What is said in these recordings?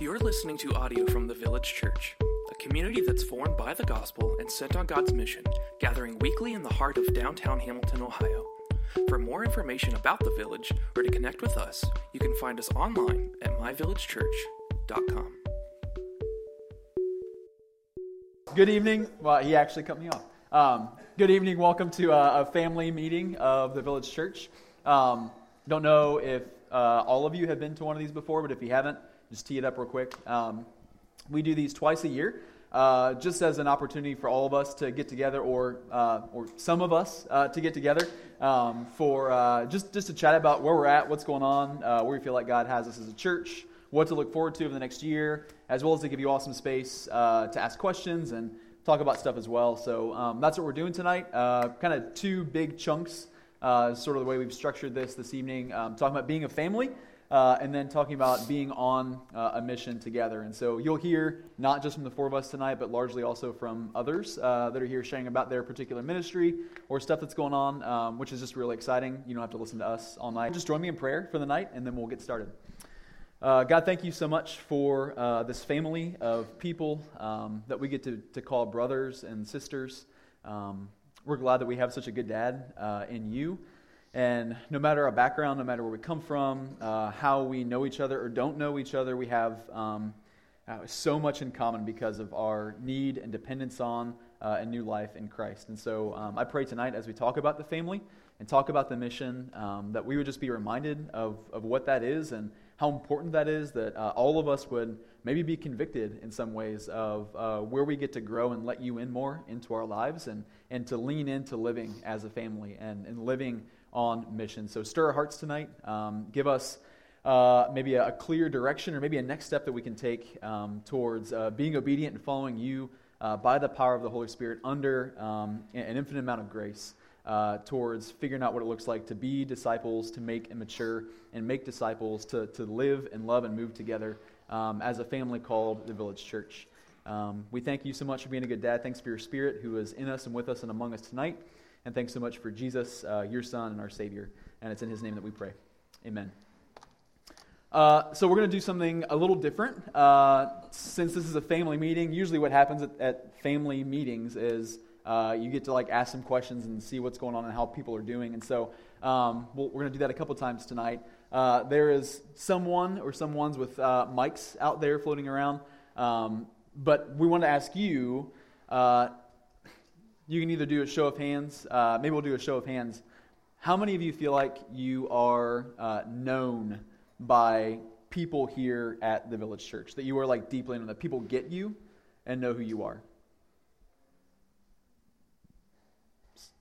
You're listening to audio from the Village Church, a community that's formed by the gospel and sent on God's mission, gathering weekly in the heart of downtown Hamilton, Ohio. For more information about the village or to connect with us, you can find us online at myvillagechurch.com. Good evening. Well, he actually cut me off. Um, good evening. Welcome to a, a, family meeting of the Village Church. Um, don't know if uh, all of you have been to one of these before, but if you haven't, just tee it up real quick. Um, we do these twice a year, uh, just as an opportunity for all of us to get together, or uh, or some of us uh, to get together um, for uh, just just to chat about where we're at, what's going on, uh, where we feel like God has us as a church, what to look forward to over the next year, as well as to give you all some space to ask questions and talk about stuff as well. So um, that's what we're doing tonight. kind of two big chunks. Uh, sort of the way we've structured this this evening, um, talking about being a family, uh, and then talking about being on uh, a mission together. And so you'll hear not just from the four of us tonight, but largely also from others uh, that are here sharing about their particular ministry or stuff that's going on, um, which is just really exciting. You don't have to listen to us all night. Just join me in prayer for the night, and then we'll get started. Uh, God, thank you so much for uh, this family of people um, that we get to, to call brothers and sisters. Um, we're glad that we have such a good dad uh, in you. And no matter our background, no matter where we come from, uh, how we know each other or don't know each other, we have um, uh, so much in common because of our need and dependence on uh, a new life in Christ. And so um, I pray tonight as we talk about the family and talk about the mission um, that we would just be reminded of, of what that is and how important that is, that uh, all of us would maybe be convicted in some ways of uh, where we get to grow and let you in more into our lives and, and to lean into living as a family and, and living on mission. So stir our hearts tonight. Um, give us uh, maybe a, a, clear direction or maybe a next step that we can take um, towards uh, being obedient and following you uh, by the power of the Holy Spirit under um, an infinite amount of grace. Uh, towards figuring out what it looks like to be disciples, to make and mature, and make disciples, to, to live and love and move together um, as a family called the Village Church. Um, we thank you so much for being a good dad. Thanks for your spirit who is in us and with us and among us tonight. And thanks so much for Jesus, uh, your Son and our Savior. And it's in His name that we pray. Amen. Uh, so we're going to do something a little different. Uh, since this is a family meeting, usually what happens at, at family meetings is uh, you get to like ask some questions and see what's going on and how people are doing. And so um, we we are going to do that a couple times tonight. Uh, there is someone or some ones with uh, mics out there floating around. Um, but we want to ask you you can either do a show of hands, uh, maybe we'll do a show of hands. How many of you feel like you are uh, known by people here at the village church? That you are like deeply known, that people get you and know who you are?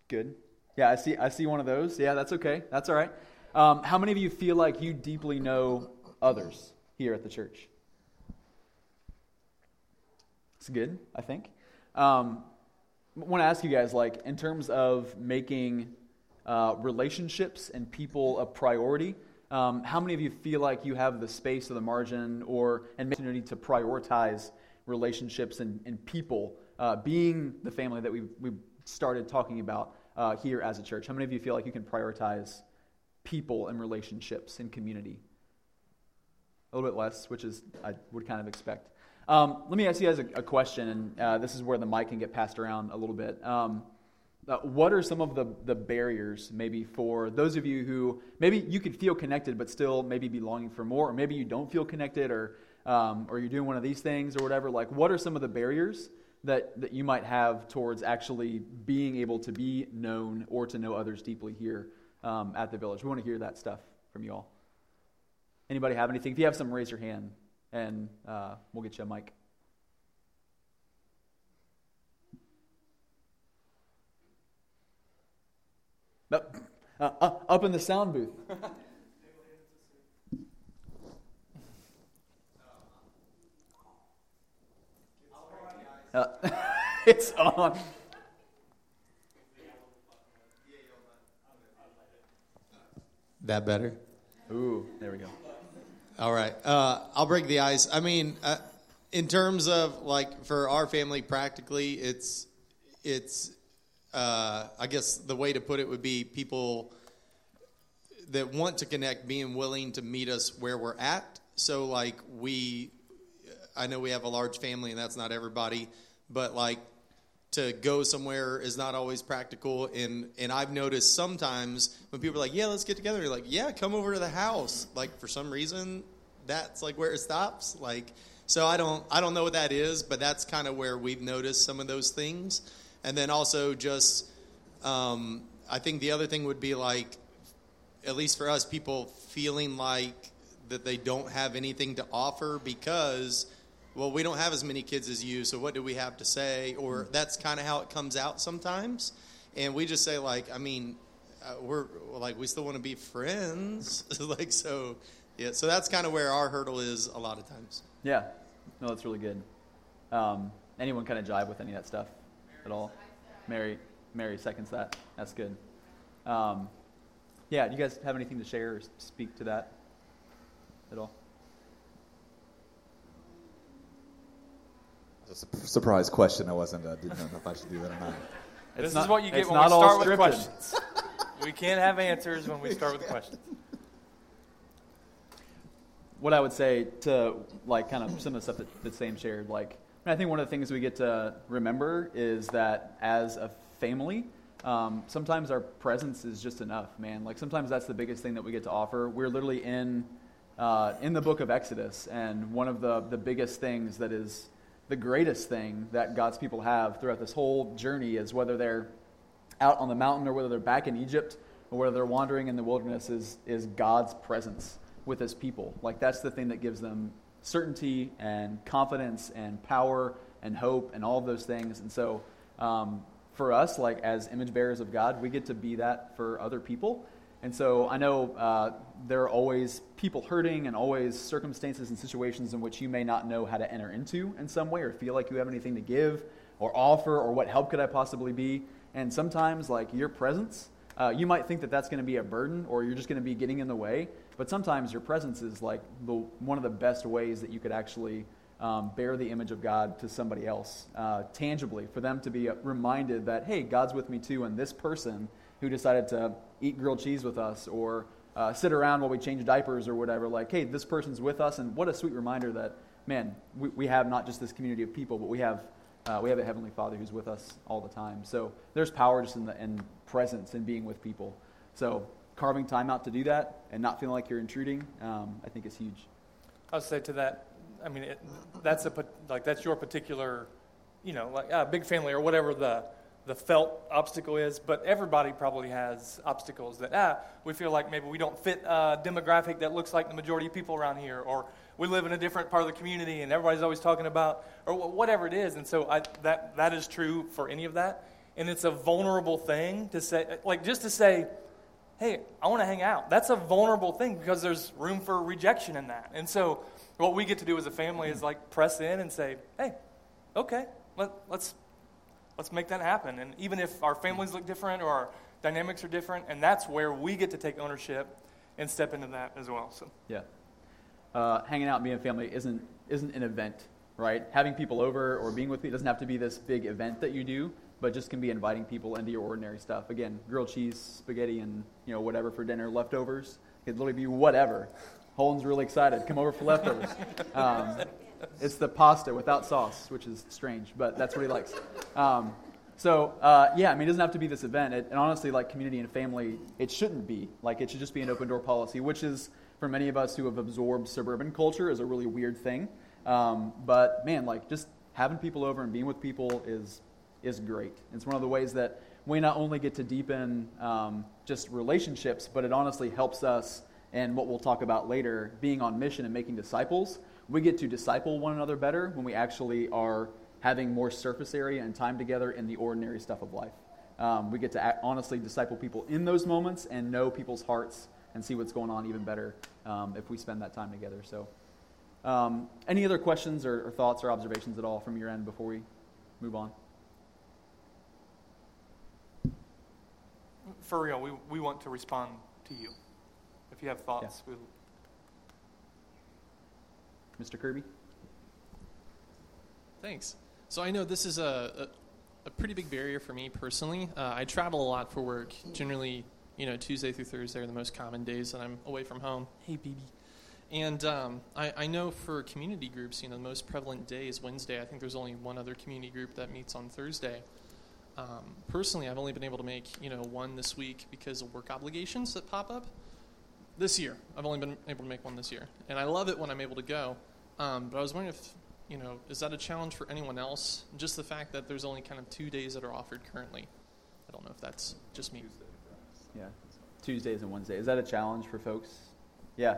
Good. Yeah, I see. I see one of those. Yeah, that's okay. That's all right. Um, how many of you feel like you deeply know others here at the church? It's good, I think. Um, want to ask you guys, like, in terms of making uh, relationships and people a priority, um, how many of you feel like you have the space or the margin or an opportunity to prioritize relationships and, and people uh, being the family that we we started talking about uh, here as a church? How many of you feel like you can prioritize people and relationships and community. A little bit less, which is I would kind of expect. Um, let me ask you guys a, a question, and uh, this is where the mic can get passed around a little bit. Um, uh, what are some of the, the barriers, maybe, for those of you who maybe you could feel connected but still maybe be longing for more, or maybe you don't feel connected, or, um, or you're doing one of these things or whatever? Like, what are some of the barriers that, that you might have towards actually being able to be known or to know others deeply here um, at the village. We want to hear that stuff from you all. Anybody have anything? If you have some, raise your hand, and uh, we'll get you a mic. Uh, uh, up in the sound booth. Uh, it's on. That better? Ooh, there we go. All right. Uh, I'll break the ice. I mean, uh, in terms of like for our family, practically, it's it's. Uh, I guess the way to put it would be people that want to connect being willing to meet us where we're at. So like we I know we have a large family and that's not everybody, but like to go somewhere is not always practical. And and I've noticed sometimes when people are like, yeah, let's get together. You're like, yeah, come over to the house. Like for some reason, that's like where it stops. Like so, I don't I don't know what that is, but that's kind of where we've noticed some of those things. And then also just, um, I think the other thing would be like, at least for us, people feeling like that they don't have anything to offer because well, we don't have as many kids as you, so what do we have to say? Or mm. that's kind of how it comes out sometimes. And we just say, like, I mean, uh, we're like, we still want to be friends. like, so, yeah, so that's kind of where our hurdle is a lot of times. Yeah, no, that's really good. Um, anyone kind of jive with any of that stuff at all? Mary, Mary seconds that. That's good. Um, yeah, do you guys have anything to share or speak to that at all? It's a surprise question. I wasn't. I uh, didn't know if I should do that or not. It's this not, is what you get when we start with questions. we can't have answers when we start with questions. What I would say to like kind of some of the stuff that, that Sam shared, like I think one of the things we get to remember is that as a family, um, sometimes our presence is just enough, man. Like sometimes that's the biggest thing that we get to offer. We're literally in uh, in the book of Exodus, and one of the the biggest things that is the greatest thing that God's people have throughout this whole journey is whether they're out on the mountain or whether they're back in Egypt or whether they're wandering in the wilderness is, is God's presence with his people. Like that's the thing that gives them certainty and confidence and power and hope and all those things. And so um, for us, like as image bearers of God, we get to be that for other people. And so I know uh, there are always people hurting and always circumstances and situations in which you may not know how to enter into in some way or feel like you have anything to give or offer or what help could I possibly be. And sometimes, like your presence, uh, you might think that that's going to be a burden or you're just going to be getting in the way. But sometimes your presence is like the, one of the best ways that you could actually um, bear the image of God to somebody else uh, tangibly, for them to be reminded that, hey, God's with me too, and this person who decided to eat grilled cheese with us or uh, sit around while we change diapers or whatever. Like, hey, this person's with us, and what a sweet reminder that, man, we, we have not just this community of people, but we have uh, we have a heavenly Father who's with us all the time. So there's power just in the in presence and being with people. So carving time out to do that and not feeling like you're intruding, um, I think is huge. I'll say to that, I mean, it, that's a like that's your particular, you know, like a uh, big family or whatever the the felt obstacle is, but everybody probably has obstacles that, ah, we feel like maybe we don't fit a demographic that looks like the majority of people around here, or we live in a different part of the community and everybody's always talking about, or whatever it is. And so I, that, that is true for any of that. And it's a vulnerable thing to say, like just to say, hey, I want to hang out. That's a vulnerable thing because there's room for rejection in that. And so what we get to do as a family is like press in and say, hey, okay, let, let's let's make that happen. And even if our families look different or our dynamics are different, and that's where we get to take ownership and step into that as well. So yeah, uh, hanging out, being a family isn't isn't an event, right? Having people over or being with me doesn't have to be this big event that you do, but just can be inviting people into your ordinary stuff. Again, grilled cheese, spaghetti, and you know whatever for dinner, leftovers. It could literally be whatever. Holden's really excited. Come over for leftovers. Um, it's the pasta without sauce, which is strange, but that's what he likes. Um, so uh, yeah, I mean, it doesn't have to be this event. It, and honestly, like community and family, it shouldn't be. Like it should just be an open door policy, which is for many of us who have absorbed suburban culture is a really weird thing. Um, but man, like just having people over and being with people is is great. It's one of the ways that we not only get to deepen um, just relationships, but it honestly helps us. And what we'll talk about later, being on mission and making disciples, we get to disciple one another better when we actually are having more surface area and time together in the ordinary stuff of life. Um, we get to act, honestly disciple people in those moments and know people's hearts and see what's going on even better um, if we spend that time together. So, um, any other questions or, or thoughts or observations at all from your end before we move on? For real, we, we want to respond to you. If you have thoughts, yeah. we'll Mr. Kirby? Thanks. So I know this is a, a, a pretty big barrier for me personally. Uh, I travel a lot for work. Generally, you know, Tuesday through Thursday are the most common days that I'm away from home. Hey, baby. And um, I, I know for community groups, you know, the most prevalent day is Wednesday. I think there's only one other community group that meets on Thursday. Um, personally, I've only been able to make you know one this week because of work obligations that pop up. This year, I've only been able to make one this year, and I love it when I'm able to go. Um, but I was wondering if you know is that a challenge for anyone else? Just the fact that there's only kind of two days that are offered currently. I don't know if that's just me. Yeah, Tuesdays and Wednesdays. Is that a challenge for folks? Yeah.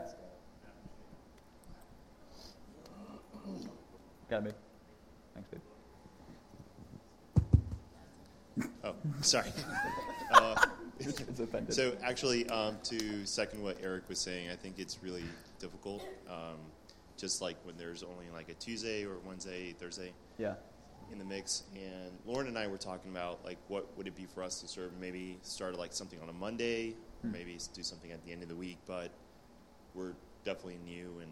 Got me. Thanks, babe. Oh, sorry. Uh, It's offended. so actually, um, to second what Eric was saying, I think it's really difficult. Um, just like when there's only like a Tuesday or Wednesday, Thursday yeah. in the mix. And Lauren and I were talking about like what would it be for us to serve? Maybe start like something on a Monday, or maybe do something at the end of the week. But we're definitely new in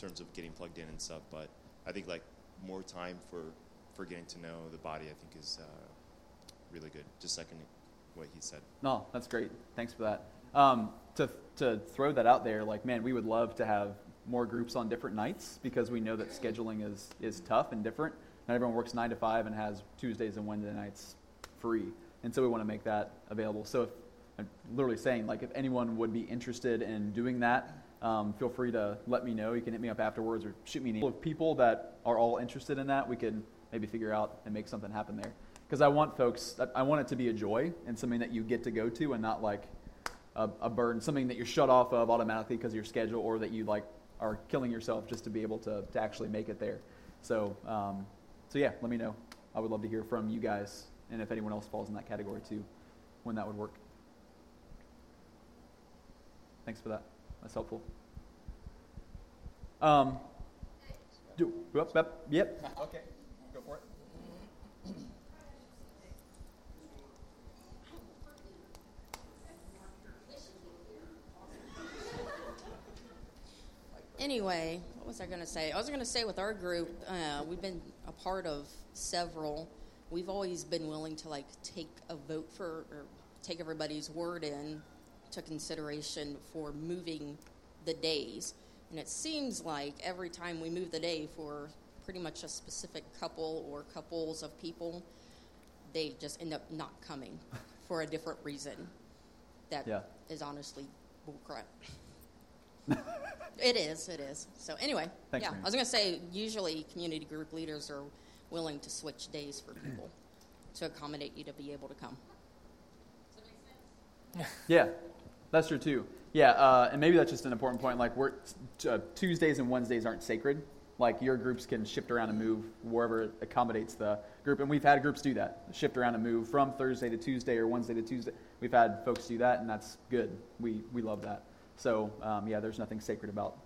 terms of getting plugged in and stuff. But I think like more time for for getting to know the body, I think is uh, really good. Just second what he said. No, that's great. Thanks for that. Um, to, to throw that out there, like, man, we would love to have more groups on different nights because we know that scheduling is, is tough and different. Not everyone works nine to five and has Tuesdays and Wednesday nights free. And so we want to make that available. So if, I'm literally saying, like, if anyone would be interested in doing that, um, feel free to let me know. You can hit me up afterwards or shoot me an email. Of people that are all interested in that, we could maybe figure out and make something happen there. Because I want folks, I want it to be a joy and something that you get to go to and not like a, a burden, something that you're shut off of automatically because of your schedule or that you like are killing yourself just to be able to, to actually make it there. So, um, so yeah, let me know. I would love to hear from you guys and if anyone else falls in that category too, when that would work. Thanks for that. That's helpful. Um, do, yep, yep. Okay, Anyway, what was I going to say? I was going to say with our group, uh, we've been a part of several. We've always been willing to like take a vote for or take everybody's word in to consideration for moving the days. And it seems like every time we move the day for pretty much a specific couple or couples of people, they just end up not coming for a different reason. That is Yeah. honestly bullcrap. It is, it is. So anyway, Thanks, yeah, Mary. I was going to say usually community group leaders are willing to switch days for people to accommodate you to be able to come. Does that make sense? Yeah, that's true too. Yeah, uh, and maybe that's just an important point. Like, we're, uh, Tuesdays and Wednesdays aren't sacred. Like, your groups can shift around and move wherever it accommodates the group. And we've had groups do that shift around and move from Thursday to Tuesday or Wednesday to Tuesday. We've had folks do that, and that's good. We, we love that. So, um, yeah, there's nothing sacred about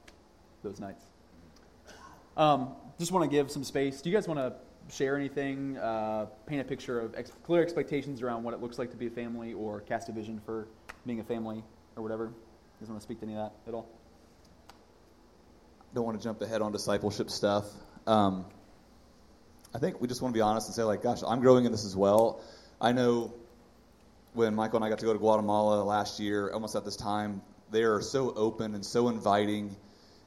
those nights. Um, just want to give some space. Do you guys want to share anything, uh, paint a picture of ex- clear expectations around what it looks like to be a family, or cast a vision for being a family, or whatever? You guys want to speak to any of that at all? don't want to jump ahead on discipleship stuff. Um, I think we just want to be honest and say, like, gosh, I'm growing in this as well. I know when Michael and I got to go to Guatemala last year, almost at this time, they are so open and so inviting.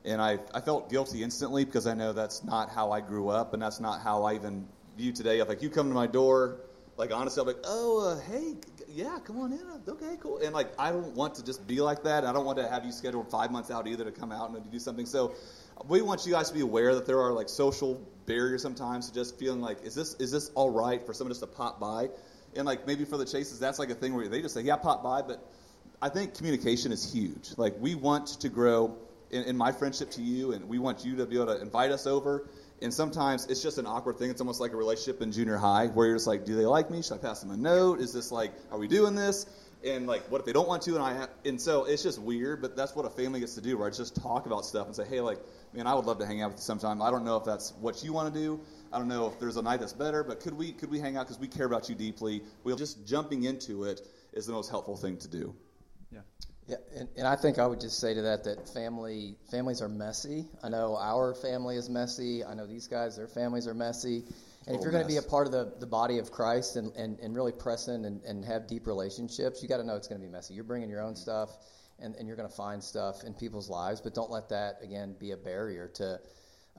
And I, I felt guilty instantly because I know that's not how I grew up, and that's not how I even view today. If like you come to my door, like honestly, I'm like, oh, uh, hey, yeah, come on in. Uh, Okay, cool. And like, I don't want to just be like that. I don't want to have you scheduled five months out either to come out and to do something. So we want you guys to be aware that there are like social barriers sometimes to just feeling like, is this is this all right for someone just to pop by? And like maybe for the chases, that's like a thing where they just say, yeah, pop by. But I think communication is huge. Like we want to grow in, in my friendship to you, and we want you to be able to invite us over. And sometimes it's just an awkward thing. It's almost like a relationship in junior high where you're just like, do they like me? Should I pass them a note? Is this like, are we doing this? And like, what if they don't want to? And I and so it's just weird. But that's what a family gets to do, right? Just talk about stuff and say, hey, like, man, I would love to hang out with you sometime. I don't know if that's what you want to do. I don't know if there's a night that's better, but could we could we hang out because we care about you deeply? We'll just jumping into it is the most helpful thing to do. Yeah. And, and I think I would just say to that that family families are messy. I know our family is messy. I know these guys, their families are messy. And if you're going to be a part of the, the body of Christ and, and, and really press in and, and have deep relationships, you got to know it's going to be messy. You're bringing your own stuff, and, and you're going to find stuff in people's lives, but don't let that again be a barrier to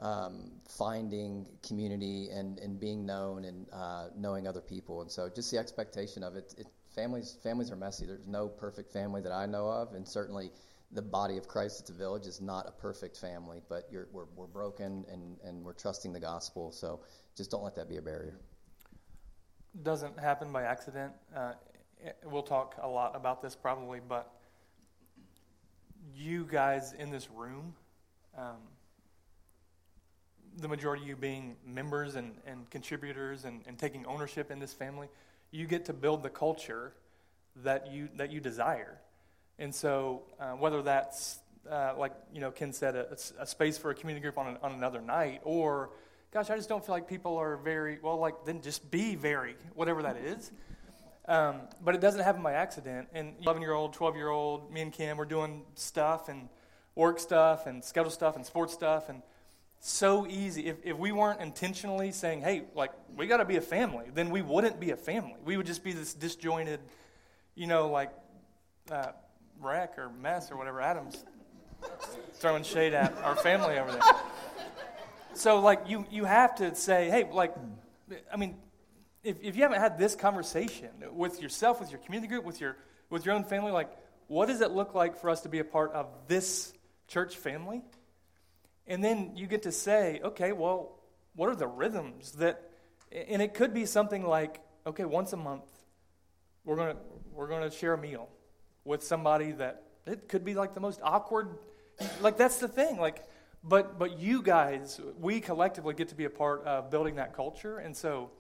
um, finding community and, and being known and uh, knowing other people. And so, just the expectation of it, it. Families families are messy. There's no perfect family that I know of, and certainly the body of Christ at the village is not a perfect family, but we're, we're broken and, and we're trusting the gospel. So just don't let that be a barrier. Doesn't happen by accident. Uh, we'll talk a lot about this probably, but you guys in this room, um, the majority of you being members and, and contributors and, and taking ownership in this family, you get to build the culture that you, that you desire. And so, uh, whether that's uh, like you know Ken said, a, a, space for a community group on, an, on another night, or gosh, I just don't feel like people are very well. Like then just be very whatever that is. Um, but it doesn't happen by accident. And 11 year old, 12 year old, me and Kim, we're doing stuff and work stuff and schedule stuff and sports stuff and so easy. If, if we weren't intentionally saying, hey, like, we got to be a family, then we wouldn't be a family. We would just be this disjointed, you know, like, uh, wreck or mess or whatever Adam's throwing shade at our family over there. So, like, you, you have to say, hey, like, I mean, if, if you haven't had this conversation with yourself, with your community group, with your, with your own family, like, what does it look like for us to be a part of this church family? And then you get to say, okay, well, what are the rhythms that, and it could be something like, okay, once a month, we're going to we're going to share a meal with somebody that it could be like the most awkward like that's the thing like but but you guys we collectively get to be a part of building that culture. And so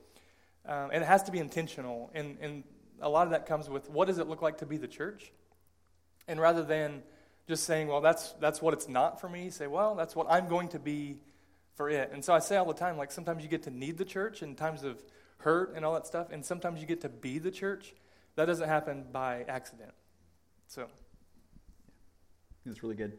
um, and it has to be intentional. And and a lot of that comes with what does it look like to be the church? And rather than just saying well that's that's what it's not for me say well that's what i'm going to be for it and so i say all the time like sometimes you get to need the church in times of hurt and all that stuff and sometimes you get to be the church that doesn't happen by accident so, that's really good.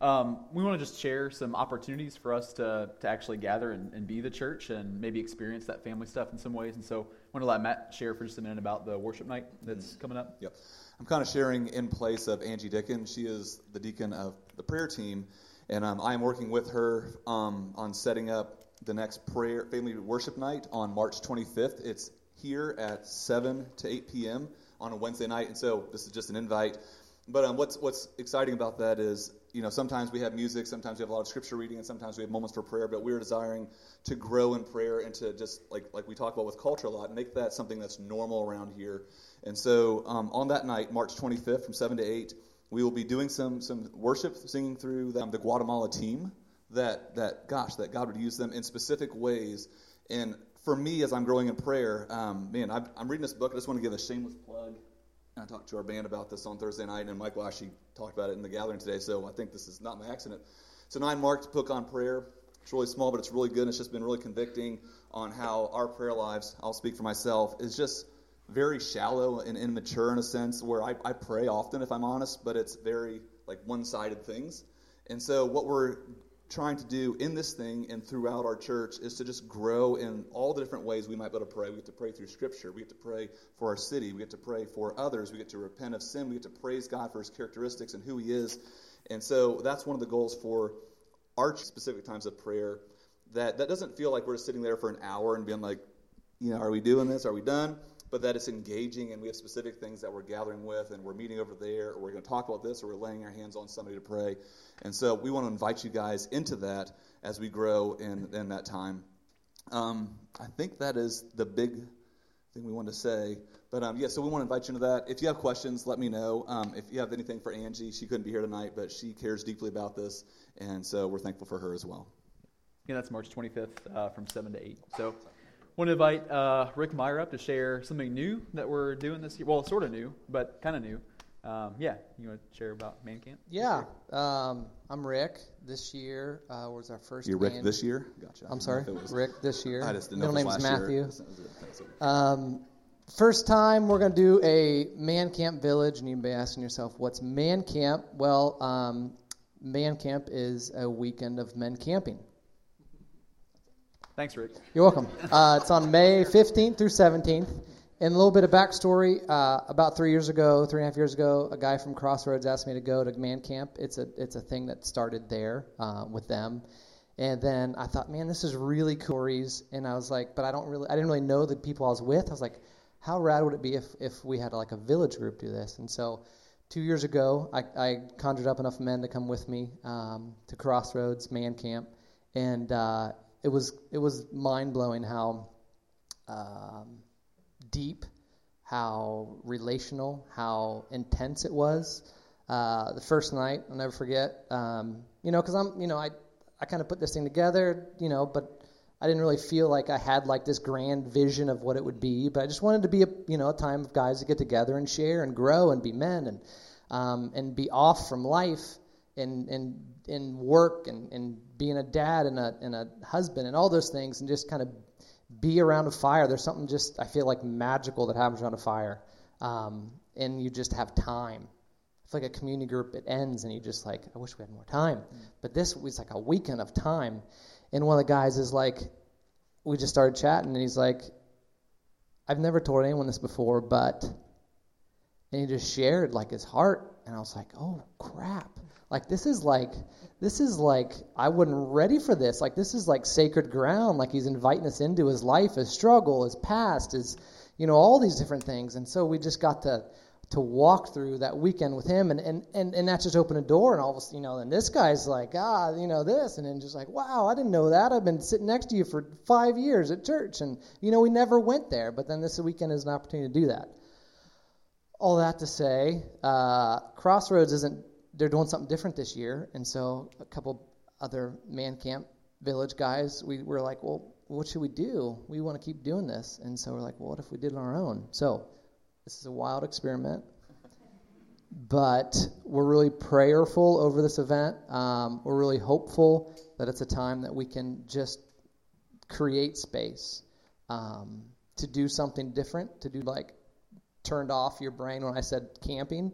Um, we want to just share some opportunities for us to, to actually gather and, and, be the church and maybe experience that family stuff in some ways. And so I want to let Matt share for just a minute about the worship night that's mm-hmm. coming up. Yep. I'm kind of sharing in place of Angie Dickens. She is the deacon of the prayer team, and um, I'm working with her um, on setting up the next prayer family worship night on March 25th. It's here at 7 to 8 p.m on a Wednesday night, and so this is just an invite. But um, what's what's exciting about that is, you know, sometimes we have music, sometimes we have a lot of scripture reading, and sometimes we have moments for prayer. But we're desiring to grow in prayer and to just like like we talk about with culture a lot, make that something that's normal around here. And so um, on that night, March 25th, from seven to eight, we will be doing some some worship, singing through the, um, the Guatemala team. That that gosh, that God would use them in specific ways. And for me, as I'm growing in prayer, um, man, i am reading this book. I just want to give a shameless plug. I talked to our band about this on Thursday night, and Michael actually talked about it in the gathering today, so I think this is not my accident. It's a 9Marks book on prayer. It's really small, but it's really good. And it's just been really convicting on how our prayer lives, I'll speak for myself, is just very shallow and immature in a sense where I, I pray often, if I'm honest, but it's very like one sided things. And so, what we're trying to do in this thing and throughout our church is to just grow in all the different ways we might be able to pray. We get to pray through Scripture. We get to pray for our city. We get to pray for others. We get to repent of sin. We get to praise God for His characteristics and who He is. And so that's one of the goals for our specific times of prayer. That that doesn't feel like we're sitting there for an hour and being like, you know, are we doing this? Are we done? But that it's engaging and we have specific things that we're gathering with and we're meeting over there or we're going to talk about this or we're laying our hands on somebody to pray. And so we want to invite you guys into that as we grow in, in that time. Um, I think that is the big thing we want to say. But um, yeah, so we want to invite you into that. If you have questions, let me know. Um, if you have anything for Angie, she couldn't be here tonight, but she cares deeply about this, and so we're thankful for her as well. Yeah, that's March 25th uh, from 7 to 8. So want to invite uh, Rick Meyer up to share something new that we're doing this year. Well, sort of new, but kind of new. Um, yeah, you want to share about Man Camp? Yeah, um, I'm Rick. This year uh, was our first. You're Rick this year? Gotcha. I'm sorry, Rick this year. I just didn't Middle name is Matthew. Um, first time we're going to do a Man Camp Village, and you may be asking yourself, what's Man Camp? Well, um, Man Camp is a weekend of men camping. Thanks, Rick. You're welcome. Uh, it's on May 15th through 17th and a little bit of backstory. Uh, about three years ago, three and a half years ago, a guy from Crossroads asked me to go to Man Camp. It's a it's a thing that started there uh, with them. And then I thought, man, this is really cool. And I was like, but I don't really, I didn't really know the people I was with. I was like, how rad would it be if, if we had like a village group do this? And so two years ago, I, I conjured up enough men to come with me um, to Crossroads Man Camp, and uh, it was it was mind blowing how um, deep, how relational, how intense it was. Uh, the first night, I'll never forget. Um, you know, because I'm, you know, I, I kind of put this thing together, you know, but I didn't really feel like I had like this grand vision of what it would be. But I just wanted to be a, you know, a time of guys to get together and share and grow and be men and, um, and be off from life and and and work and, and being a dad and a and a husband and all those things and just kind of be around a fire. There's something just I feel like magical that happens around a fire, um, and you just have time. It's like a community group. It ends, and you just like, I wish we had more time. Mm. But this was like a weekend of time. And one of the guys is like, we just started chatting, and he's like, I've never told anyone this before, but, and he just shared like his heart, and I was like, oh crap, like this is like this is like I wasn't ready for this. Like this is like sacred ground. Like he's inviting us into his life, his struggle, his past, his you know all these different things. And so we just got to to walk through that weekend with him, and and and, and that just opened a door. And all of a sudden, you know, and this guy's like, ah, you know this, and then just like, wow, I didn't know that. I've been sitting next to you for five years at church, and you know we never went there, but then this weekend is an opportunity to do that. All that to say, uh, Crossroads isn't they're doing something different this year, and so a couple other man camp village guys, we were like, well, what should we do? We want to keep doing this, and so we're like, well, what if we did it on our own? So this is a wild experiment, but we're really prayerful over this event. Um, we're really hopeful that it's a time that we can just create space um, to do something different, to do like turned off your brain when I said camping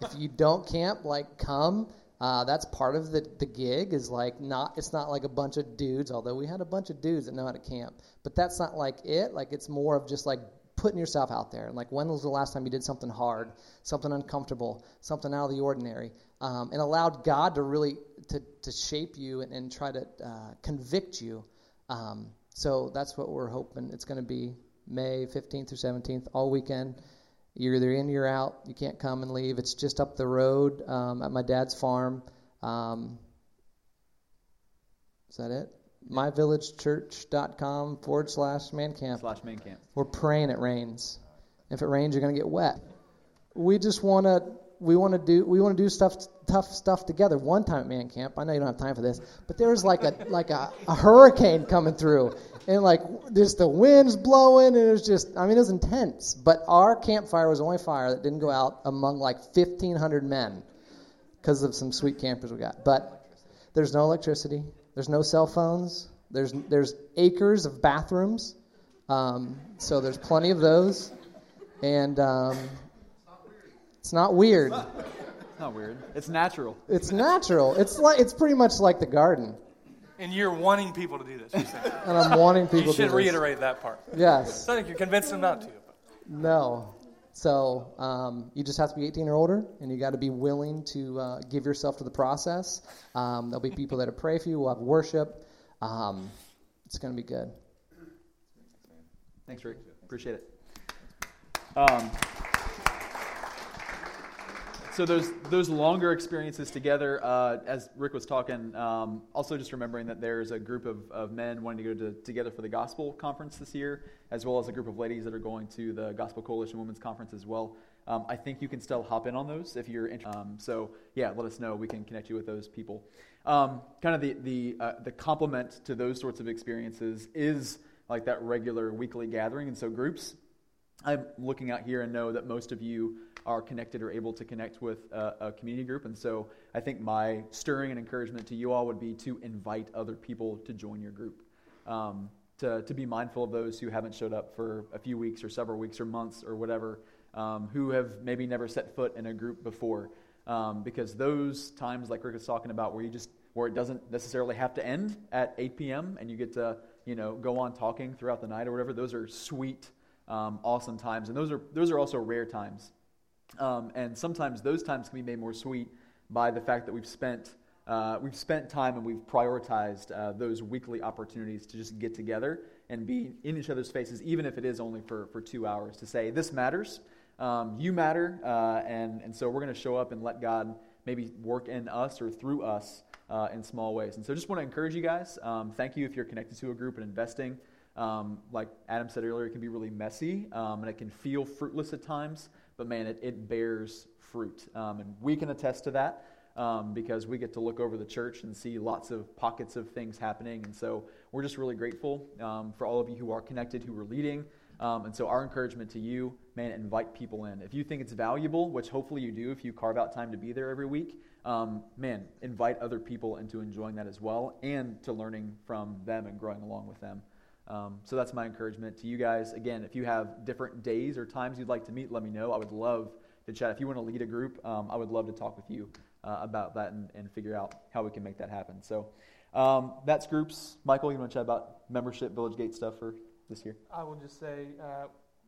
if you don't camp, like come. Uh, that's part of the, the gig is like not it's not like a bunch of dudes although we had a bunch of dudes that know how to camp. But that's not like it. Like it's more of just like putting yourself out there. And like when was the last time you did something hard something uncomfortable something out of the ordinary? Um, and allowed god to really to, to shape you and, and try to uh, convict you. Um, so that's what we're hoping it's going to be may 15th through 17th all weekend you're either in, you're out. You can't come and leave. It's just up the road um, at my dad's farm. Um, is that it? myvillagechurch.com forward slash man camp. Slash man camp. We're praying it rains. If it rains, you're going to get wet. We just want to we want to do we want to do stuff tough stuff together. One time at man camp, I know you don't have time for this, but there was like a like a, a hurricane coming through, and like just the winds blowing, and it was just I mean it was intense. But our campfire was the only fire that didn't go out among like 1,500 men because of some sweet campers we got. But there's no electricity, there's no cell phones, there's there's acres of bathrooms, um, so there's plenty of those, and. Um, it's not weird. It's not weird. It's natural. It's natural. It's like it's pretty much like the garden. And you're wanting people to do this. and I'm wanting people. You should to reiterate that part. Yes. I think you're convincing them not to. No. So um, you just have to be 18 or older, and you got to be willing to uh, give yourself to the process. Um, there'll be people that will pray for you. We'll have worship. Um, it's going to be good. Thanks, Rick. Appreciate it. So those those longer experiences together, uh, as Rick was talking, um, also just remembering that there's a group of, of men wanting to go to Together for the Gospel conference this year, as well as a group of ladies that are going to the Gospel Coalition Women's Conference as well. Um, I think you can still hop in on those if you're interested. Um, so yeah, let us know. We can connect you with those people. Um, kind of the the uh, the complement to those sorts of experiences is like that regular weekly gathering, and so groups. I'm looking out here and know that most of you are connected or able to connect with a, a, community group. And so I think my stirring and encouragement to you all would be to invite other people to join your group. Um, to, to be mindful of those who haven't showed up for a few weeks or several weeks or months or whatever, um, who have maybe never set foot in a group before. Um, because those times, like Rick was talking about, where you just where it doesn't necessarily have to end at 8 p.m. and you get to you know go on talking throughout the night or whatever, those are sweet um, awesome times, and those are those are also rare times. Um, and sometimes those times can be made more sweet by the fact that we've spent uh, we've spent time and we've prioritized uh, those weekly opportunities to just get together and be in each other's faces, even if it is only for, for two hours, to say, This matters, um, you matter, uh, and, and so we're going to show up and let God maybe work in us or through us uh, in small ways. And so just want to encourage you guys. Um, thank you if you're connected to a group and investing. Um, like Adam said earlier, it can be really messy um, and it can feel fruitless at times, but man, it, it bears fruit. Um, and we can attest to that um, because we get to look over the church and see lots of pockets of things happening. And so we're just really grateful um, for all of you who are connected, who are leading. Um, and so our encouragement to you, man, invite people in. If you think it's valuable, which hopefully you do if you carve out time to be there every week, um, man, invite other people into enjoying that as well and to learning from them and growing along with them. Um, so that's my encouragement to you guys. Again, if you have different days or times you'd like to meet, let me know. I would love to chat. If you want to lead a group, um, I would love to talk with you uh, about that and, and, figure out how we can make that happen. So um, that's groups. Michael, you want to chat about membership, Village Gate stuff for this year? I will just say, uh,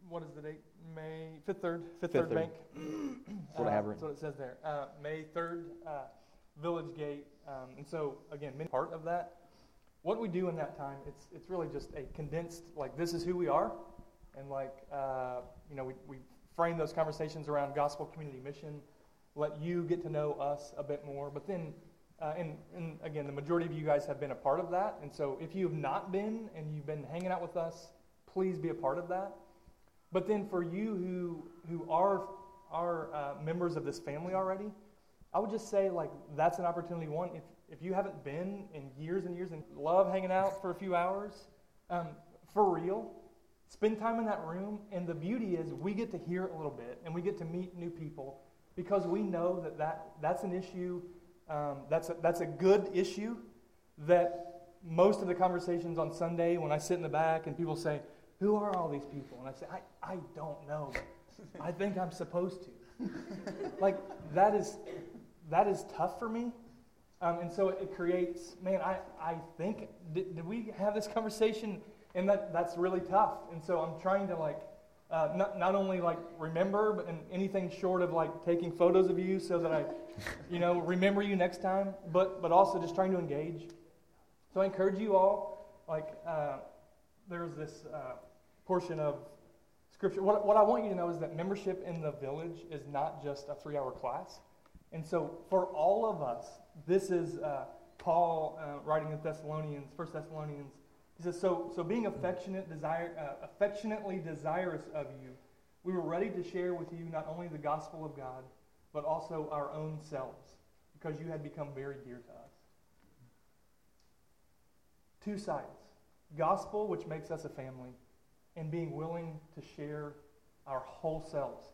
what is the date? May fifth third, fifth third bank. that's what I have written. That's what it says there. Uh, May third, uh, Village Gate, um, and so again, part of that. What we do in that time, it's it's really just a condensed like this is who we are, and like uh, you know we we frame those conversations around gospel community mission let you get to know us a bit more. But then, uh, and, and again, the majority of you guys have been a part of that. And so if you have not been and you've been hanging out with us, please be a part of that. But then for you who, who are, are uh, members of this family already, I would just say, like, that's an opportunity. One, if, if you haven't been in years and years and love hanging out for a few hours, um, for real, spend time in that room. And the beauty is we get to hear a little bit and we get to meet new people because we know that, that that's an issue, um, that's, a, that's a good issue that most of the conversations on Sunday, when I sit in the back and people say, Who are all these people? And I say, I, I don't know. I think I'm supposed to. like, that is, that is tough for me. Um, and so it creates, man, I, I think, did, did we have this conversation? And that, that's really tough. And so I'm trying to, like, uh, not, not only like remember, but anything short of like taking photos of you so that I, you know, remember you next time, but, but also just trying to engage. So I encourage you all, like, uh, there's this uh, portion of scripture. What, what I want you to know is that membership in the village is not just a three hour class. And so for all of us, this is uh, Paul uh, writing in Thessalonians, First Thessalonians he says, so, so being affectionate, desire, uh, affectionately desirous of you, we were ready to share with you not only the gospel of God, but also our own selves, because you had become very dear to us. Two sides gospel, which makes us a family, and being willing to share our whole selves.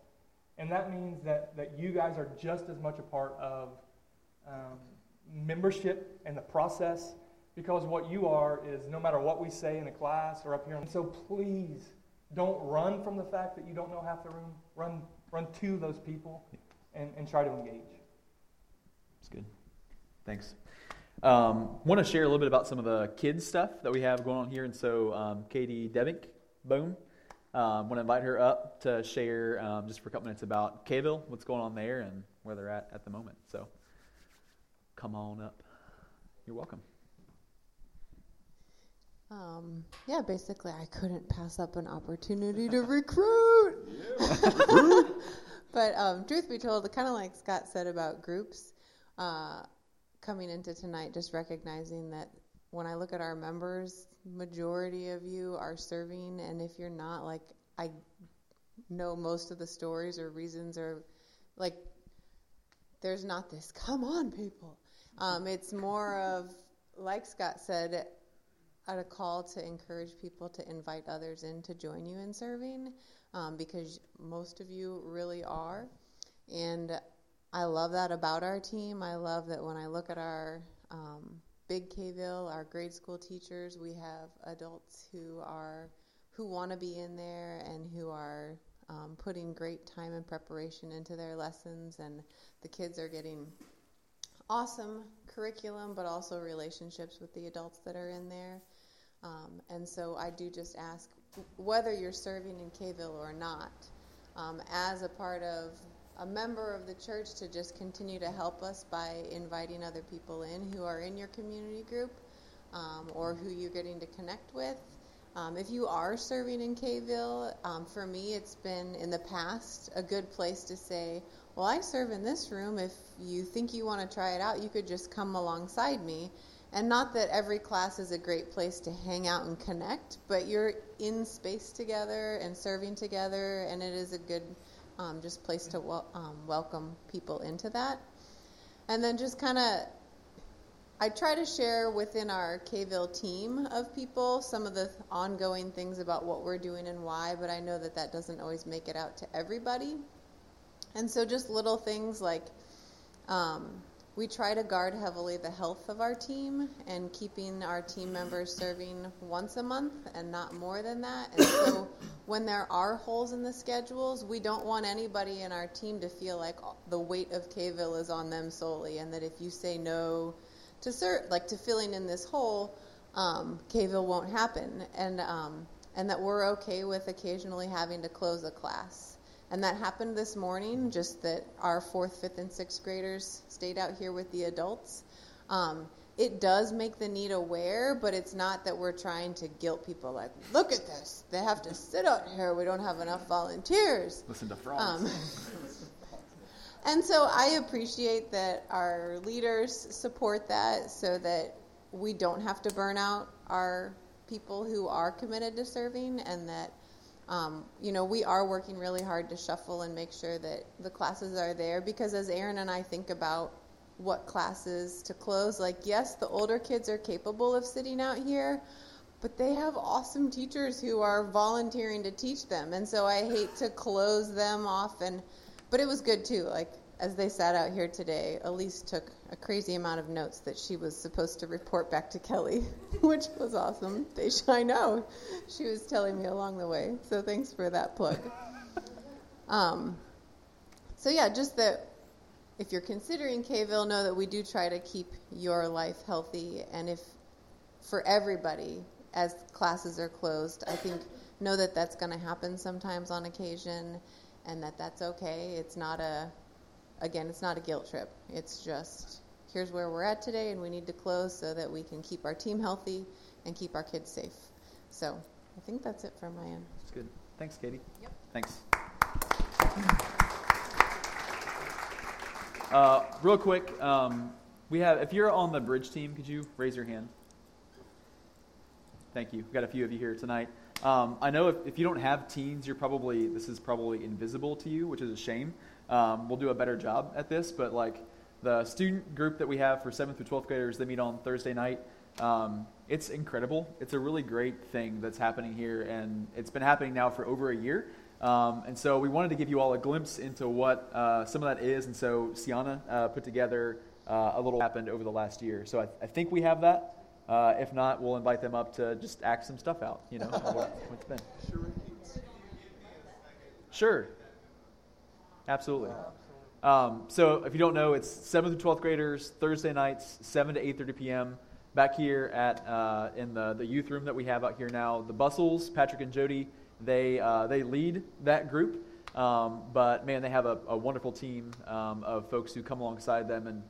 And that means that, that you guys are just as much a part of um, membership and the process because what you are is no matter what we say in a class or up here. And so please don't run from the fact that you don't know half the room. Run, run to those people and, and try to engage. That's good. Thanks. Um, want to share a little bit about some of the kids stuff that we have going on here. And so um, Katie Devick, boom. Um, want to invite her up to share um, just for a couple minutes about Kville, what's going on there, and where they're at at the moment. So come on up. You're welcome. Um, yeah, basically, I couldn't pass up an opportunity to recruit. but um, truth be told, kind of like Scott said about groups, uh, coming into tonight, just recognizing that when I look at our members, majority of you are serving, and if you're not, like I know most of the stories or reasons or like there's not this come on people. Um, it's more of like Scott said a call to encourage people to invite others in to join you in serving um, because most of you really are. And I love that about our team. I love that when I look at our um, Big Kville, our grade school teachers, we have adults who are who want to be in there and who are um, putting great time and preparation into their lessons, and the kids are getting awesome curriculum, but also relationships with the adults that are in there. Um, and so I do just ask whether you're serving in Kville or not, um, as a part of a member of the church to just continue to help us by inviting other people in who are in your community group um, or who you're getting to connect with. Um, if you are serving in Kville, um, for me, it's been in the past a good place to say, Well, I serve in this room. If you think you want to try it out, you could just come alongside me. And not that every class is a great place to hang out and connect, but you're in space together and serving together, and it is a good um, just place to wel- um, welcome people into that. And then just kind of, I try to share within our Kville team of people some of the ongoing things about what we're doing and why, but I know that that doesn't always make it out to everybody. And so just little things like um, we try to guard heavily the health of our team and keeping our team members serving once a month and not more than that. And so when there are holes in the schedules, we don't want anybody in our team to feel like the weight of Kville is on them solely and that if you say no to cert, like to filling in this hole, um, Kville won't happen. And, um, and that we're okay with occasionally having to close a class. And that happened this morning, just that our fourth, fifth, and sixth graders stayed out here with the adults. Um, it does make the need aware, but it's not that we're trying to guilt people like, look at this. They have to sit out here. We don't have enough volunteers. Listen to frogs. Um, and so I appreciate that our leaders support that so that we don't have to burn out our people who are committed to serving and that um, you know, we are working really hard to shuffle and make sure that the classes are there because as Aaron and I think about what classes to close, like, yes, the older kids are capable of sitting out here, but they have awesome teachers who are volunteering to teach them. And so I hate to close them off and but it was good too. Like as they sat out here today, Elise took a crazy amount of notes that she was supposed to report back to Kelly, which was awesome. They, I know. She was telling me along the way. So thanks for that plug. Um, so, yeah, just that if you're considering Kville, know that we do try to keep your life healthy. And if for everybody, as classes are closed, I think know that that's going to happen sometimes on occasion and that that's okay. It's not a again, it's not a guilt trip. It's just here's where we're at today, and we need to close so that we can keep our team healthy and keep our kids safe. So I think that's it from my end. That's good. Thanks, Katie. Yep. Thanks. Uh, real quick, um, we have. If you're on the bridge team, could you raise your hand? Thank you. We've got a few of you here tonight. Um, I know if, if you don't have teens, you're probably this is probably invisible to you, which is a shame. Um, we'll do a better job at this, but like the student group that we have for 7th through 12th graders, they meet on Thursday night. Um, it's incredible. It's a really great thing that's happening here, and it's been happening now for over a year. Um, and so we wanted to give you all a glimpse into what uh, some of that is. And so Sienna uh, put together uh, a little happened over the last year. So I, I think we have that. Uh, if not, we'll invite them up to just act some stuff out. You know, what's been. Sure. Absolutely. Um, so if you don't know, it's 7th to 12th graders, Thursday nights, 7 to 8.30 p.m. Back here at uh, in the, the youth room that we have out here now. The Bustles, Patrick and Jody, they, uh, they lead that group. Um, but man, they have a, a wonderful team um, of folks who come alongside them and,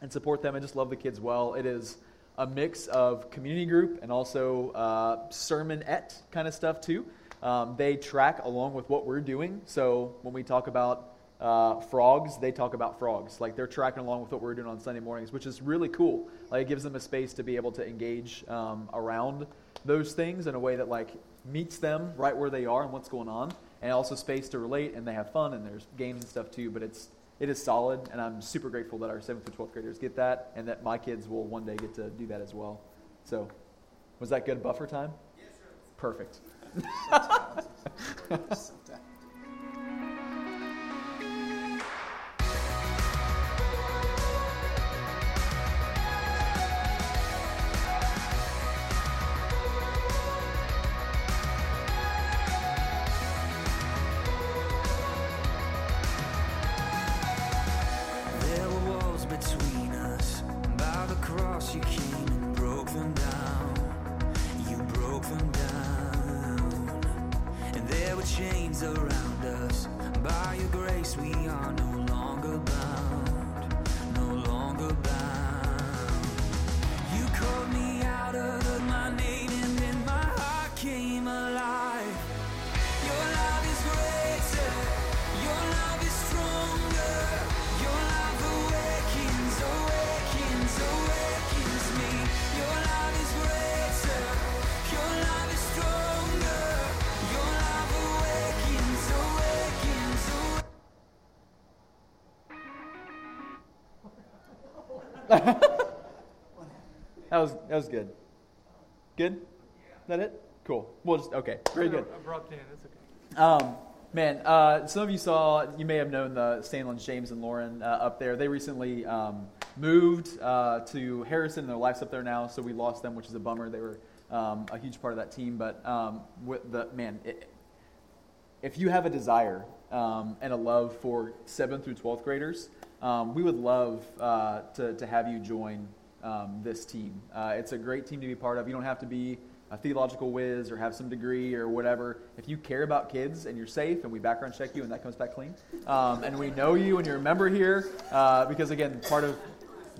and support them and just love the kids well. It is a mix of community group and also uh, sermonette kind of stuff too. Um, they track along with what we're doing. So when we talk about uh, frogs, they talk about frogs. Like they're tracking along with what we're doing on Sunday mornings, which is really cool. Like it gives them a space to be able to engage um, around those things in a way that like meets them right where they are and what's going on, and also space to relate. And they have fun and there's games and stuff too. But it's it is solid, and I'm super grateful that our seventh to twelfth graders get that, and that my kids will one day get to do that as well. So, was that good buffer time? Yes, sir. Perfect. That was that was good. Good. That it? Cool. We'll just okay. Very good. Abrupt end. That's okay. Um, man, uh, some of you saw, you may have known the Stanlins, James and Lauren uh, up there. They recently um, moved uh, to Harrison. Their life's up there now, so we lost them, which is a bummer. They were um, a huge part of that team. But um, with the man, it, if you have a desire um, and a love for 7th through 12th graders, um, we would love uh, to, to have you join um, this team. Uh, it's a great team to be part of. You don't have to be a theological whiz or have some degree or whatever. If you care about kids and you're safe and we background check you and that comes back clean, um, and we know you and you're a member here, uh, because again, part of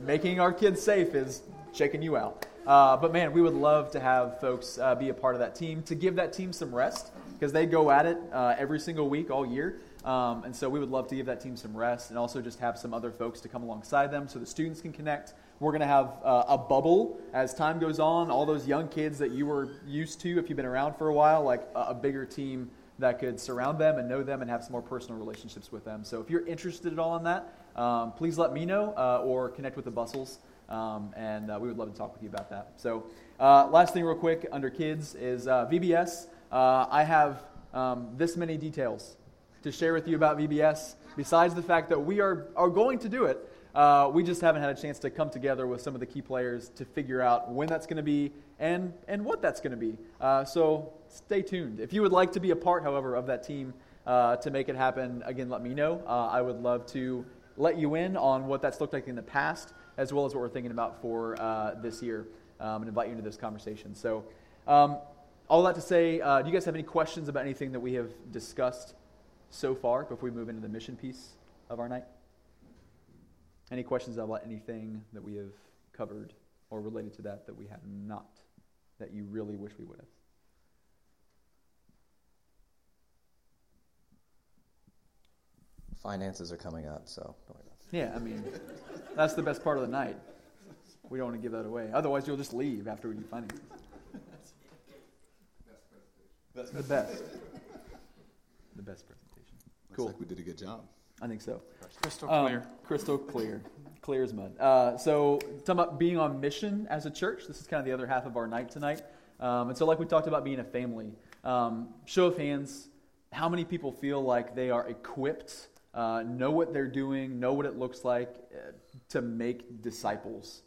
making our kids safe is checking you out. Uh, but man, we would love to have folks uh, be a part of that team to give that team some rest because they go at it uh, every single week all year. Um, and so we would love to give that team some rest and also just have some other folks to come alongside them so the students can connect. We're going to have uh, a bubble as time goes on. All those young kids that you were used to if you've been around for a while, like a, a bigger team that could surround them and know them and have some more personal relationships with them. So if you're interested at all in that, um, please let me know uh, or connect with the Bustles. Um, and uh, we would love to talk with you about that. So, uh, last thing, real quick, under kids is uh, VBS. Uh, I have um, this many details to share with you about VBS. Besides the fact that we are, are going to do it, uh, we just haven't had a chance to come together with some of the key players to figure out when that's going to be and, and what that's going to be. Uh, so stay tuned. If you would like to be a part, however, of that team uh, to make it happen, again, let me know. Uh, I would love to let you in on what that's looked like in the past, as well as what we're thinking about for uh, this year, um, and invite you into this conversation. So, um, all that to say, uh, do you guys have any questions about anything that we have discussed so far before we move into the mission piece of our night? Any questions about anything that we have covered or related to that that we have not, that you really wish we would have? Finances are coming up, so don't worry about Yeah, I mean, that's the best part of the night. We don't want to give that away. Otherwise, you'll just leave after we do finances. That's The best. The best presentation. Looks Cool. like we did a good job. I think so. Crystal Um, clear. crystal clear. clear as mud. Uh, so, talking about being on mission as a church, this is kind of the other half of our night tonight. Um, and so, like we talked about being a family, um, show of hands, how many people feel like they are equipped, uh, know what they're doing, know what it looks like uh, to make disciples?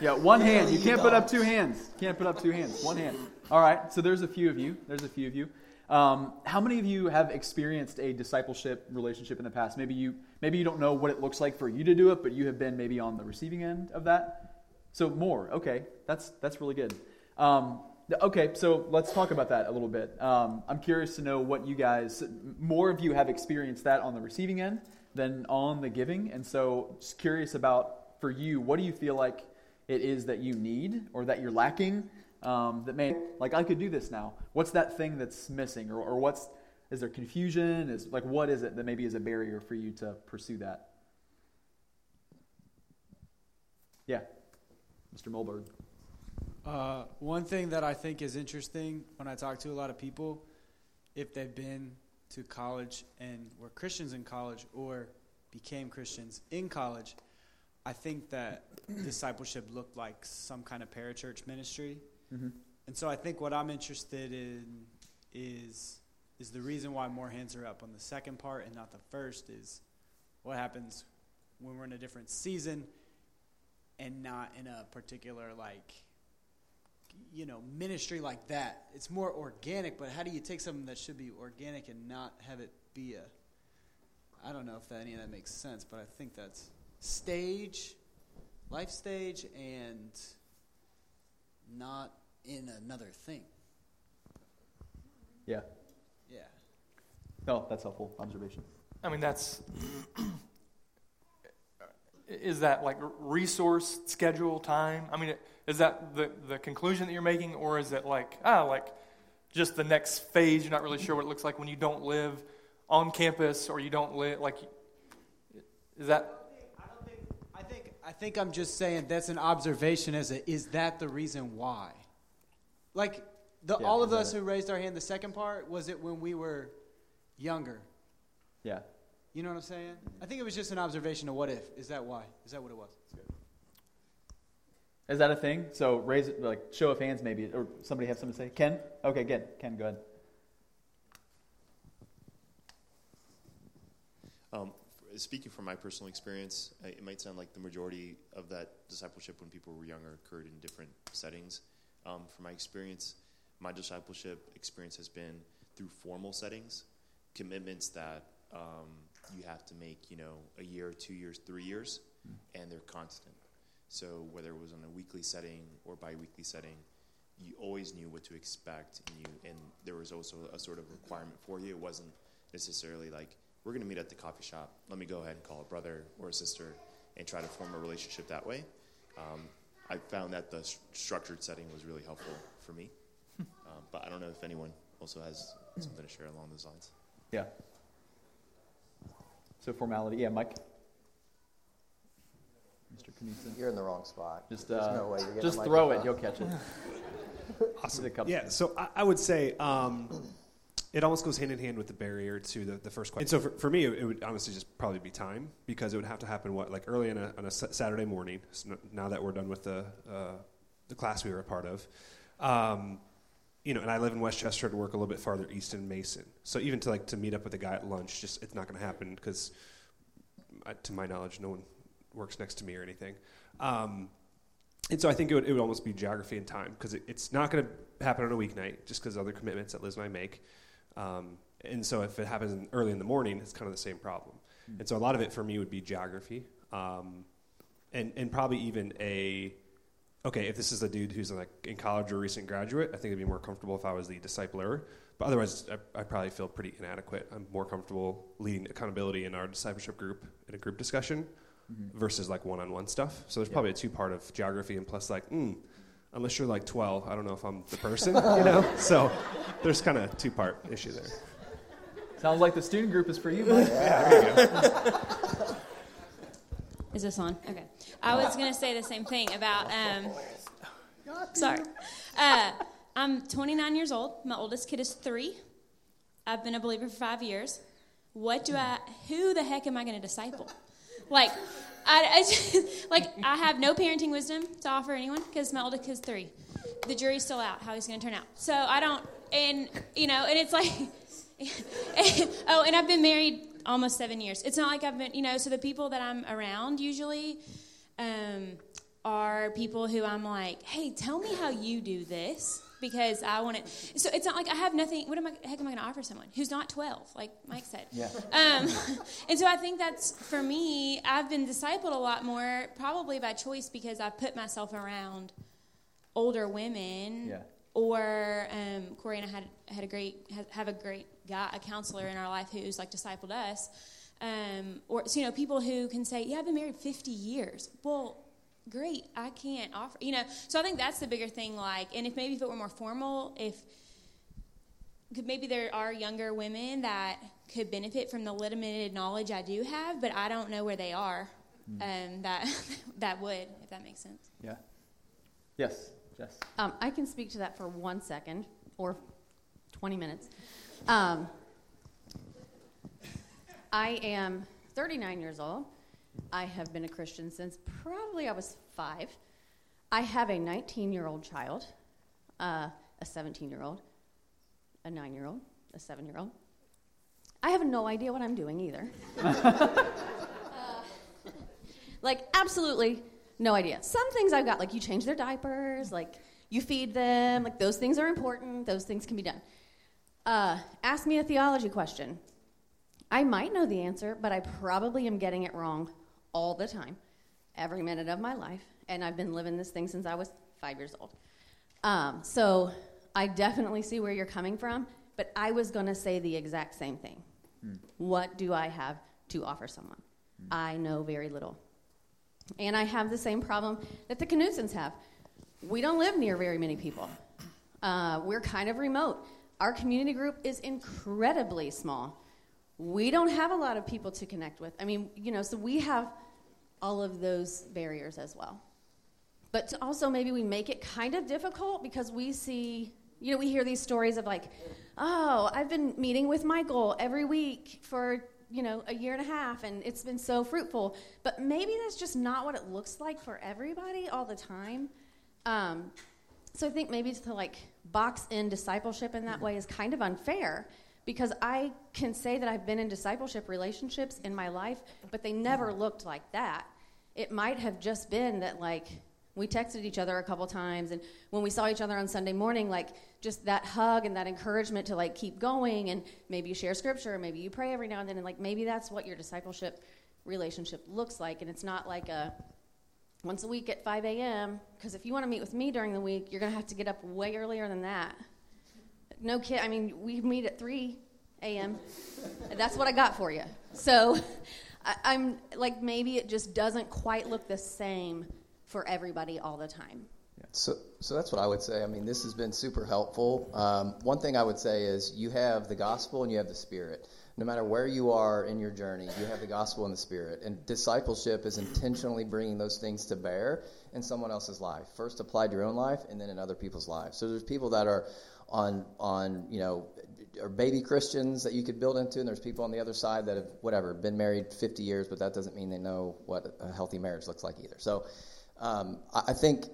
Yeah, one hand. You can't put up two hands. Can't put up two hands. One hand. All right. So there's a few of you. There's a few of you. Um, how many of you have experienced a discipleship relationship in the past? Maybe you maybe you don't know what it looks like for you to do it, but you have been maybe on the receiving end of that. So more. Okay, that's that's really good. Um, okay, so let's talk about that a little bit. Um, I'm curious to know what you guys. More of you have experienced that on the receiving end than on the giving, and so just curious about for you, what do you feel like it is that you need or that you're lacking um, that may like i could do this now. What's that thing that's missing? Or, or what's is there confusion? Is like what is it that maybe is a barrier for you to pursue that? Yeah. Mr mulberg. Uh, one thing that I think is interesting when I talk to a lot of people, if they've been to college and were Christians in college or became Christians in college, I think that discipleship looked like some kind of parachurch ministry. Mhm. And so I think what I'm interested in is is the reason why more hands are up on the second part and not the first is what happens when we're in a different season and not in a particular like you know ministry like that it's more organic but how do you take something that should be organic and not have it be a i don't know if that, any of that makes sense but i think that's stage life stage and not in another thing. Yeah. Yeah. No, that's helpful observation. I mean, that's is that like resource schedule time? I mean, is that the the conclusion that you're making, or is it like ah like just the next phase? You're not really sure what it looks like when you don't live on campus or you don't live like. Is that I don't think I think I'm just saying that's an observation as a is that the reason why? Like the Yeah, all of us it? who raised our hand the second part was it when we were younger? Yeah. You know what I'm saying? I think it was just an observation of what if. Is that why? Is that what it was? Is that a thing? So raise it, like show of hands, maybe, or somebody have something to say. Ken? Okay, good. Ken, go ahead. Um, speaking from my personal experience, uh, it might sound like the majority of that discipleship when people were younger occurred in different settings. Um, from my experience, my discipleship experience has been through formal settings, commitments that um, you have to make, you know, a year, two years, three years, and they're constant. So whether it was in a weekly setting or bi-weekly setting, you always knew what to expect, and you and there was also a sort of requirement for you. It wasn't necessarily like we're going to meet at the coffee shop. Let me go ahead and call a brother or a sister and try to form a relationship that way. Um, I found that the s- structured setting was really helpful for me. um, but I don't know if anyone also has something to share along those lines. Yeah. So formality. Yeah, Mike. Mr. Knudsen. You're in the wrong spot. Just There's uh, no way you're getting just throw it. You'll catch it. Awesome. He's a couple- Yeah, so I, I would say um, it almost goes hand in hand with the barrier to the, the first question. And so for, for me, it, would honestly just probably be time because it would have to happen what like early on a, on a Saturday morning. So now that we're done with the uh, the class we were a part of, um, you know, and I live in Westchester and work a little bit farther east in Mason. So even to like to meet up with a guy at lunch, just it's not going to happen because, to my knowledge, no one works next to me or anything. Um, and so I think it would, it would almost be geography and time because it, it's not going to happen on a weeknight just because other commitments that Liz and I make. Um, and so if it happens in, early in the morning, it's kind of the same problem. And so a lot of it for me would be geography, um, and and probably even a okay if this is a dude who's like in college or recent graduate, I think it'd be more comfortable if I was the discipler. But otherwise, I, I probably feel pretty inadequate. I'm more comfortable leading accountability in our discipleship group in a group discussion Mhm. versus like one-on-one stuff. So there's Yeah. probably a two-part of geography and plus like, mm, unless you're like 12, I don't know if I'm the person, you know. So there's kind of a two-part issue there. Sounds like the student group is for you, Mike. Yeah, there you go. Is this on? Okay. I was going to say the same thing about. Um, sorry. Uh, I'm 29 years old. My oldest kid is three. I've been a believer for five years. What do I? Who the heck am I going to disciple? Like, I, I just, like I have no parenting wisdom to offer anyone because my oldest kid's three. The jury's still out how he's going to turn out. So I don't, and you know, and it's like, oh, and I've been married almost seven years. It's not like I've been, you know, so the people that I'm around usually um, are people who I'm like, hey, tell me how you do this because I want it. So it's not like I have nothing. What am I, heck am I going to offer someone who's not 12, like Mike said? Yeah. Um, and so I think that's, for me, I've been discipled a lot more, probably by choice because I've put myself around older women Yeah. or um, Corey and I had had a great have a great guy, a counselor in our life who's like discipled us, um, or so, you know people who can say, "Yeah, I've been married 50 years." Well, great, I can't offer, you know. So I think that's the bigger thing. Like, and if maybe if it were more formal, if could maybe there are younger women that could benefit from the limited knowledge I do have, but I don't know where they are. Um, that that would, if that makes sense. Yeah. Yes, Yes. Um, I can speak to that for one second or 20 minutes. Um, I am 39 years old. I have been a Christian since probably I was five. I have a 19 year old child, uh, a 17 year old, a nine year old, a seven year old. I have no idea what I'm doing either. Like, absolutely no idea. Some things I've got, like you change their diapers, like you feed them, like those things are important, those things can be done. Uh, ask me a theology question. I might know the answer, but I probably am getting it wrong all the time, every minute of my life, and I've been living this thing since I was five years old. Um, so I definitely see where you're coming from, but I was going to say the exact same thing. Hmm. What do I have to offer someone? I know very little. And I have the same problem that the Knutsons have. We don't live near very many people. Uh, we're kind of remote. Our community group is incredibly small. We don't have a lot of people to connect with. I mean, you know, so we have all of those barriers as well. But to also, maybe we make it kind of difficult because we see, you know, we hear these stories of like, oh, I've been meeting with Michael every week for, you know, a year and a half and it's been so fruitful. But maybe that's just not what it looks like for everybody all the time. Um, so I think maybe to like box in discipleship in that way is kind of unfair because I can say that I've been in discipleship relationships in my life, but they never looked like that. It might have just been that like we texted each other a couple times and when we saw each other on Sunday morning like just that hug and that encouragement to like keep going and maybe you share scripture, maybe you pray every now and then and like maybe that's what your discipleship relationship looks like and it's not like a once a week at 5 a.m. Because if you want to meet with me during the week, you're going to have to get up way earlier than that. No kid. I mean, we meet at 3 a.m. That's what I got for you. So I, I'm like, maybe it just doesn't quite look the same for everybody all the time. So, so that's what I would say. I mean, this has been super helpful. Um, one thing I would say is you have the gospel and you have the spirit. No matter where you are in your journey, you have the gospel and the spirit. And discipleship is intentionally bringing those things to bear in someone else's life. First applied to your own life, and then in other people's lives. So there's people that are on on you know are baby Christians that you could build into, and there's people on the other side that have whatever been married 50 years, but that doesn't mean they know what a healthy marriage looks like either. So um, I, think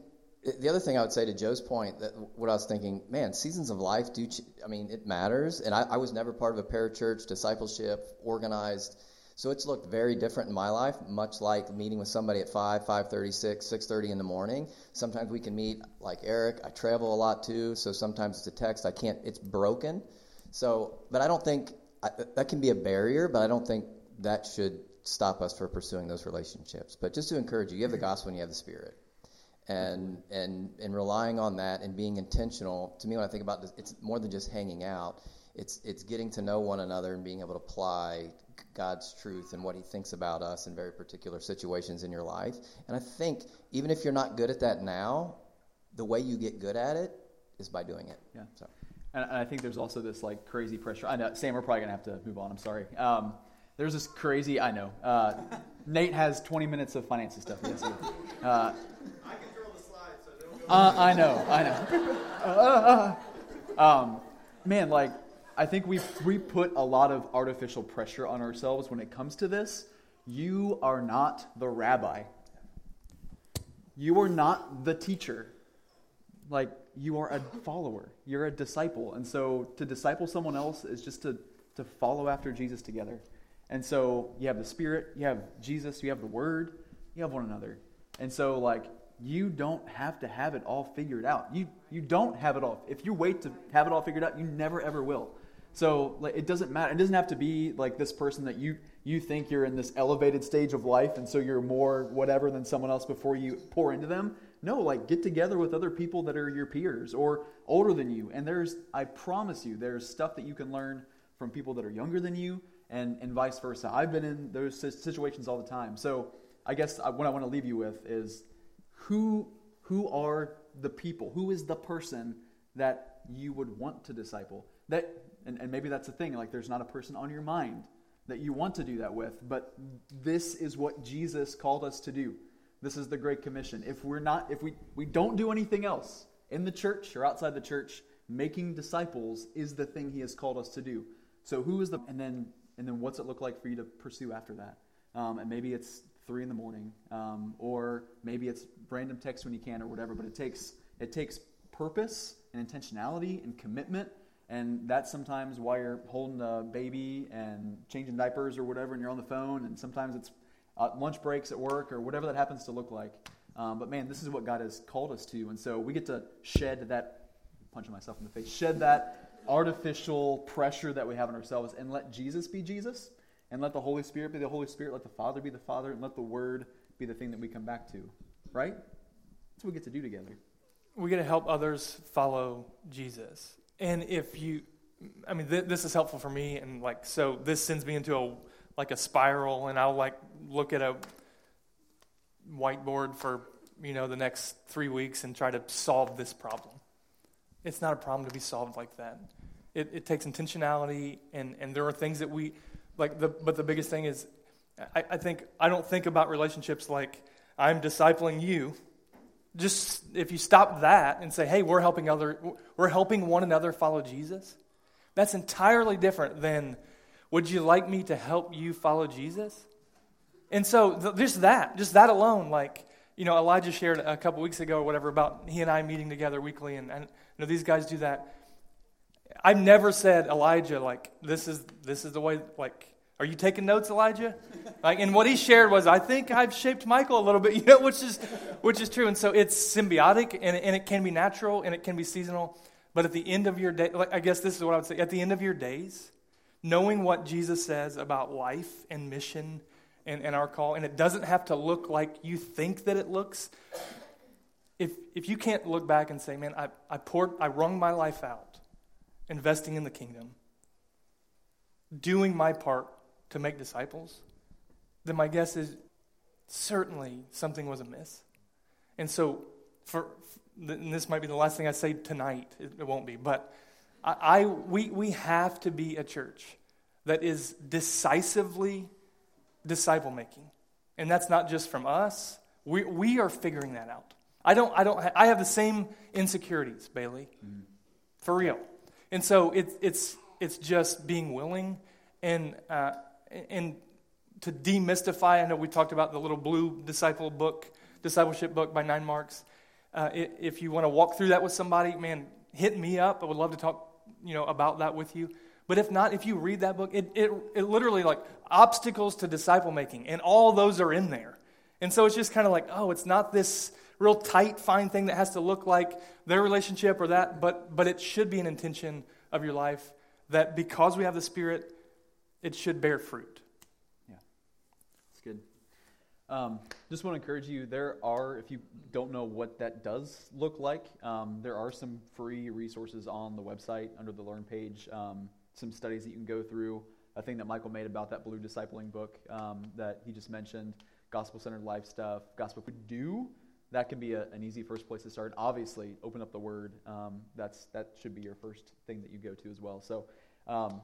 the other thing I would say to Joe's point, that what I was thinking, man, seasons of life do. Ch- I mean, it matters. And I, I was never part of a parachurch discipleship, organized. So it's looked very different in my life, much like meeting with somebody at 5, 5.30, 6, 6.30 in the morning. Sometimes we can meet, like Eric, I travel a lot too, so sometimes it's a text. I can't, it's broken. So, but I don't think, I, that can be a barrier, but I don't think that should stop us from pursuing those relationships. But just to encourage you, you have the mm-hmm. gospel and you have the spirit. And and and relying on that and being intentional to me when i think about this it's more than just hanging out. It's it's getting to know one another and being able to apply god's truth and what he thinks about us in very particular situations in your life. And i think even if you're not good at that now the way you get good at it is by doing it. Yeah. So and, i think there's also this like crazy pressure i know sam we're probably going to have to move on i'm sorry um, there's this crazy i know uh, nate has 20 minutes of finances stuff yes, uh, uh, I know, I know. Um, man, like, I think we we put a lot of artificial pressure on ourselves when it comes to this. You are not the rabbi. You are not the teacher. Like, you are a follower. You're a disciple. And so to disciple someone else is just to, to follow after Jesus together. And so you have the Spirit, you have Jesus, you have the Word, you have one another. And so, like, you don't have to have it all figured out. You, you don't have it all. If you wait to have it all figured out, you never ever will. So like, it doesn't matter. It doesn't have to be like this person that you, you think you're in this elevated stage of life and so you're more whatever than someone else before you pour into them. No, like get together with other people that are your peers or older than you. And there's, I promise you, there's stuff that you can learn from people that are younger than you and, and vice versa. I've been in those situations all the time. So I guess uh, what I want to leave you with is who, who are the people? Who is the person that you would want to disciple? That, and, and maybe that's the thing, like there's not a person on your mind that you want to do that with, but this is what Jesus called us to do. This is the Great Commission. If we're not, if we, we don't do anything else in the church or outside the church, making disciples is the thing he has called us to do. So who is the, and then, and then what's it look like for you to pursue after that? Um, and maybe it's three in the morning, um, or maybe it's random text when you can, or whatever. But it takes it takes purpose and intentionality and commitment, and that's sometimes why you're holding a baby and changing diapers or whatever, and you're on the phone. And sometimes it's uh, lunch breaks at work or whatever that happens to look like. Um, but man, this is what God has called us to, and so we get to shed that. Punching myself in the face. Shed that artificial pressure that we have on ourselves, and let Jesus be Jesus and let the Holy Spirit be the Holy Spirit, let the Father be the Father, and let the Word be the thing that we come back to. Right? That's what we get to do together. we get to help others follow Jesus. And if you, I mean, th- this is helpful for me, and like, so this sends me into a like a spiral, and I'll like look at a whiteboard for you know the next three weeks and try to solve this problem. It's not a problem to be solved like that. It, it takes intentionality, and and there are things that we like. The but the biggest thing is, I, I think I don't think about relationships like I'm discipling you just if you stop that and say hey we're helping other we're helping one another follow jesus that's entirely different than would you like me to help you follow jesus and so th- just that just that alone like you know elijah shared a couple weeks ago or whatever about he and i meeting together weekly and, and you know these guys do that i've never said elijah like this is this is the way like are you taking notes, Elijah? Like, and what he shared was, I think I've shaped Michael a little bit, you know, which is, which is true. And so it's symbiotic, and, and it can be natural, and it can be seasonal. But at the end of your day, like, I guess this is what I would say. At the end of your days, knowing what Jesus says about life and mission and, and our call, and it doesn't have to look like you think that it looks. If if you can't look back and say, "Man, I I poured, I wrung my life out, investing in the kingdom." Doing my part to make disciples, then my guess is certainly something was amiss. And so, for and this might be the last thing I say tonight. It, it won't be, but I, I we we have to be a church that is decisively disciple making, and that's not just from us. We we are figuring that out. I don't I don't ha- I have the same insecurities, Bailey, mm. for real. And so it's it's it's just being willing and. Uh, and to demystify, I know we talked about the little blue disciple book, discipleship book by 9Marks. Uh, if you want to walk through that with somebody, man, hit me up. I would love to talk, you know, about that with you. But if not, if you read that book, it, it, it literally like obstacles to disciple making, and all those are in there. And so it's just kind of like, oh, it's not this real tight, fine thing that has to look like their relationship or that, but but it should be an intention of your life that because we have the Spirit, it should bear fruit. Um, just want to encourage you. There are, if you don't know what that does look like, um, there are some free resources on the website under the Learn page. Um, some studies that you can go through. A thing that Michael made about that blue discipling book um, that he just mentioned, gospel centered life stuff, gospel could do. That can be a, an easy first place to start. Obviously, open up the Word. Um, that's that should be your first thing that you go to as well. So um,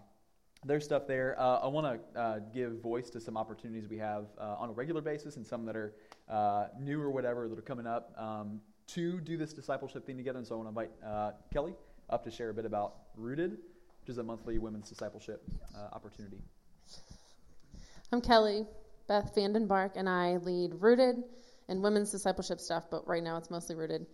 there's stuff there. Uh, I want to uh, give voice to some opportunities we have uh, on a regular basis and some that are uh, new or whatever that are coming up um, to do this discipleship thing together. And so I want to invite uh, Kelly up to share a bit about Rooted, which is a monthly women's discipleship uh, opportunity. I'm Kelly. Beth Vandenbark and I lead Rooted and women's discipleship stuff, but right now it's mostly Rooted.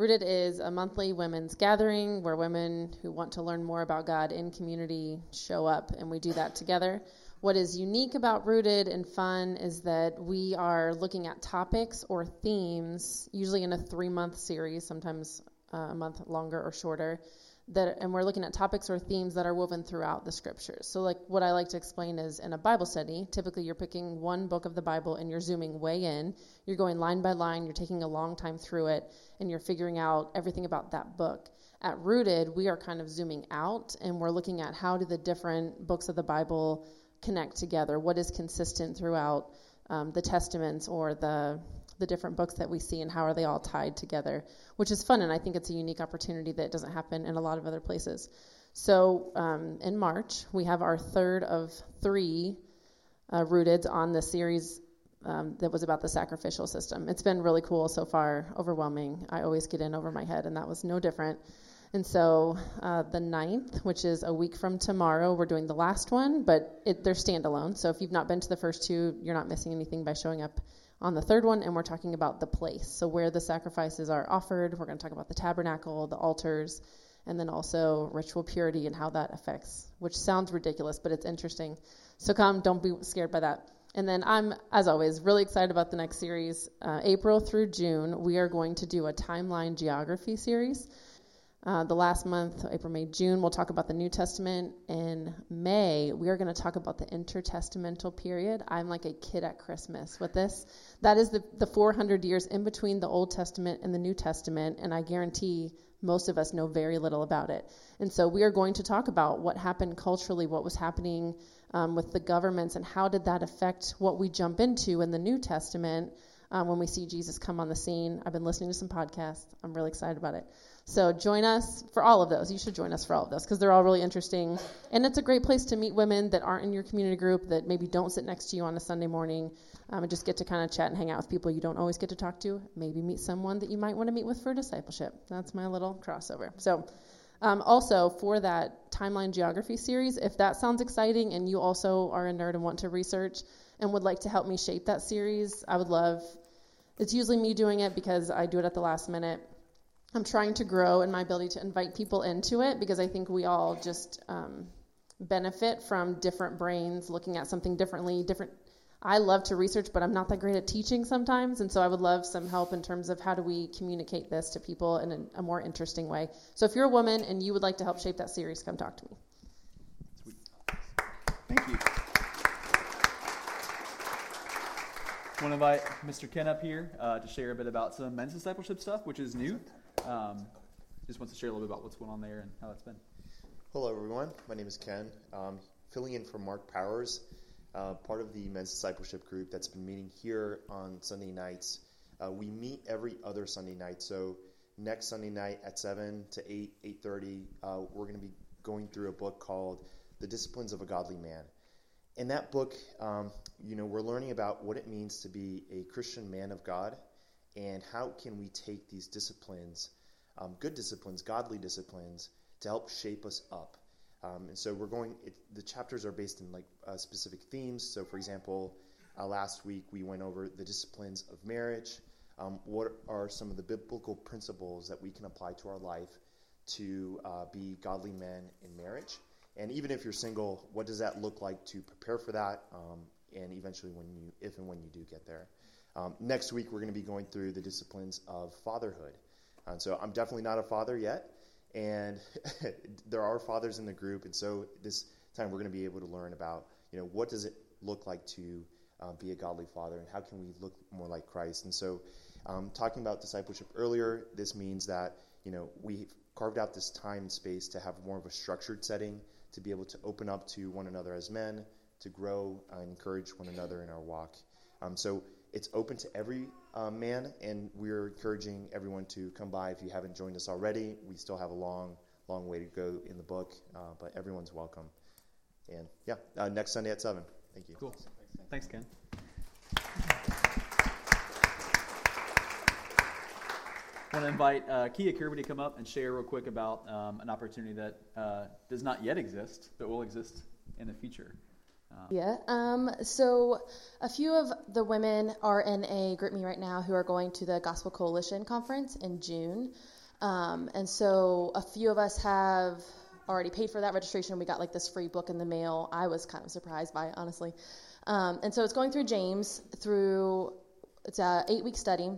Rooted is a monthly women's gathering where women who want to learn more about God in community show up, and we do that together. What is unique about Rooted and fun is that we are looking at topics or themes, usually in a three month series, sometimes uh, a month longer or shorter, that and we're looking at topics or themes that are woven throughout the scriptures. So like what I like to explain is in a Bible study, typically you're picking one book of the Bible and you're zooming way in. You're going line by line, you're taking a long time through it and you're figuring out everything about that book. At Rooted, we are kind of zooming out and we're looking at how do the different books of the Bible connect together? What is consistent throughout um, the testaments or the the different books that we see and how are they all tied together, which is fun. And I think it's a unique opportunity that doesn't happen in a lot of other places. So um, in March, we have our third of three uh, rooted on the series um, that was about the sacrificial system. It's been really cool so far, overwhelming. I always get in over my head, and that was no different. And so uh, the 9th, which is a week from tomorrow, we're doing the last one, but it, they're standalone. So if you've not been to the first two, you're not missing anything by showing up on the third one, and we're talking about the place. So, where the sacrifices are offered, we're going to talk about the tabernacle, the altars, and then also ritual purity and how that affects, which sounds ridiculous, but it's interesting. So, come, don't be scared by that. And then I'm, as always, really excited about the next series. Uh, April through June, we are going to do a timeline geography series. Uh, the last month, April, May, June, we'll talk about the New Testament. In May, we are going to talk about the intertestamental period. I'm like a kid at Christmas with this. That is the, the 400 years in between the Old Testament and the New Testament, and I guarantee most of us know very little about it. And so we are going to talk about what happened culturally, what was happening um, with the governments, and how did that affect what we jump into in the New Testament um, when we see Jesus come on the scene. I've been listening to some podcasts. I'm really excited about it. So join us for all of those. You should join us for all of those because they're all really interesting. And it's a great place to meet women that aren't in your community group that maybe don't sit next to you on a Sunday morning um, and just get to kind of chat and hang out with people you don't always get to talk to. Maybe meet someone that you might want to meet with for discipleship. That's my little crossover. So um, also, for that timeline geography series, if that sounds exciting and you also are a nerd and want to research and would like to help me shape that series, I would love. It's usually me doing it because I do it at the last minute. I'm trying to grow in my ability to invite people into it because I think we all just um, benefit from different brains looking at something differently. Different. I love to research, but I'm not that great at teaching sometimes, and so I would love some help in terms of how do we communicate this to people in a, a more interesting way. So if you're a woman and you would like to help shape that series, come talk to me. Thank you. I want to invite Mr. Ken up here uh, to share a bit about some men's discipleship stuff, which is new. Um, just wants to share a little bit about what's going on there and how that's been. Hello, everyone. My name is Ken. Um, filling in for Mark Powers, uh, part of the men's discipleship group that's been meeting here on Sunday nights. Uh, we meet every other Sunday night. So next Sunday night at 7 to 8, 8.30, uh, we're going to be going through a book called The Disciplines of a Godly Man. In that book, um, you know, we're learning about what it means to be a Christian man of God and how can we take these disciplines, um, good disciplines, godly disciplines, to help shape us up. Um, and so we're going. It, the chapters are based in like uh, specific themes. So, for example, uh, last week we went over the disciplines of marriage. Um, what are some of the biblical principles that we can apply to our life to uh, be godly men in marriage? And even if you're single, what does that look like to prepare for that? Um, and eventually, when you, if and when you do get there. Um, next week, we're going to be going through the disciplines of fatherhood. And so I'm definitely not a father yet, and there are fathers in the group, and so this time we're going to be able to learn about, you know, what does it look like to uh, be a godly father, and how can we look more like Christ? And so, um, talking about discipleship earlier, this means that you know we carved out this time and space to have more of a structured setting to be able to open up to one another as men, to grow and encourage one another in our walk. Um, so it's open to every uh, man, and we're encouraging everyone to come by if you haven't joined us already. We still have a long, long way to go in the book, uh, but everyone's welcome. And yeah, uh, next Sunday at 7. Thank you. Cool. Thanks, Ken. I want to invite uh, Kia Kirby to come up and share real quick about um, an opportunity that uh, does not yet exist, but will exist in the future. Yeah. Um, so a few of the women are in a GroupMe right now who are going to the Gospel Coalition conference in June. Um, and so a few of us have already paid for that registration. We got like this free book in the mail. I was kind of surprised by it, honestly. Um, and so it's going through James through it's a eight week study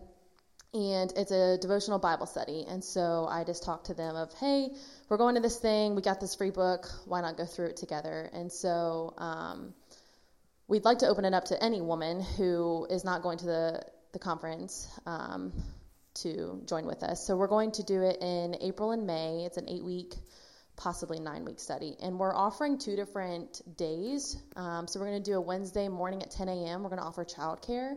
and it's a devotional Bible study. And so I just talked to them of, hey, we're going to this thing. We got this free book. Why not go through it together? And so um, we'd like to open it up to any woman who is not going to the the conference um, to join with us. So we're going to do it in April and May. It's an eight week. Possibly nine week study. And we're offering two different days. Um, so we're going to do a Wednesday morning at 10 a.m. We're going to offer childcare.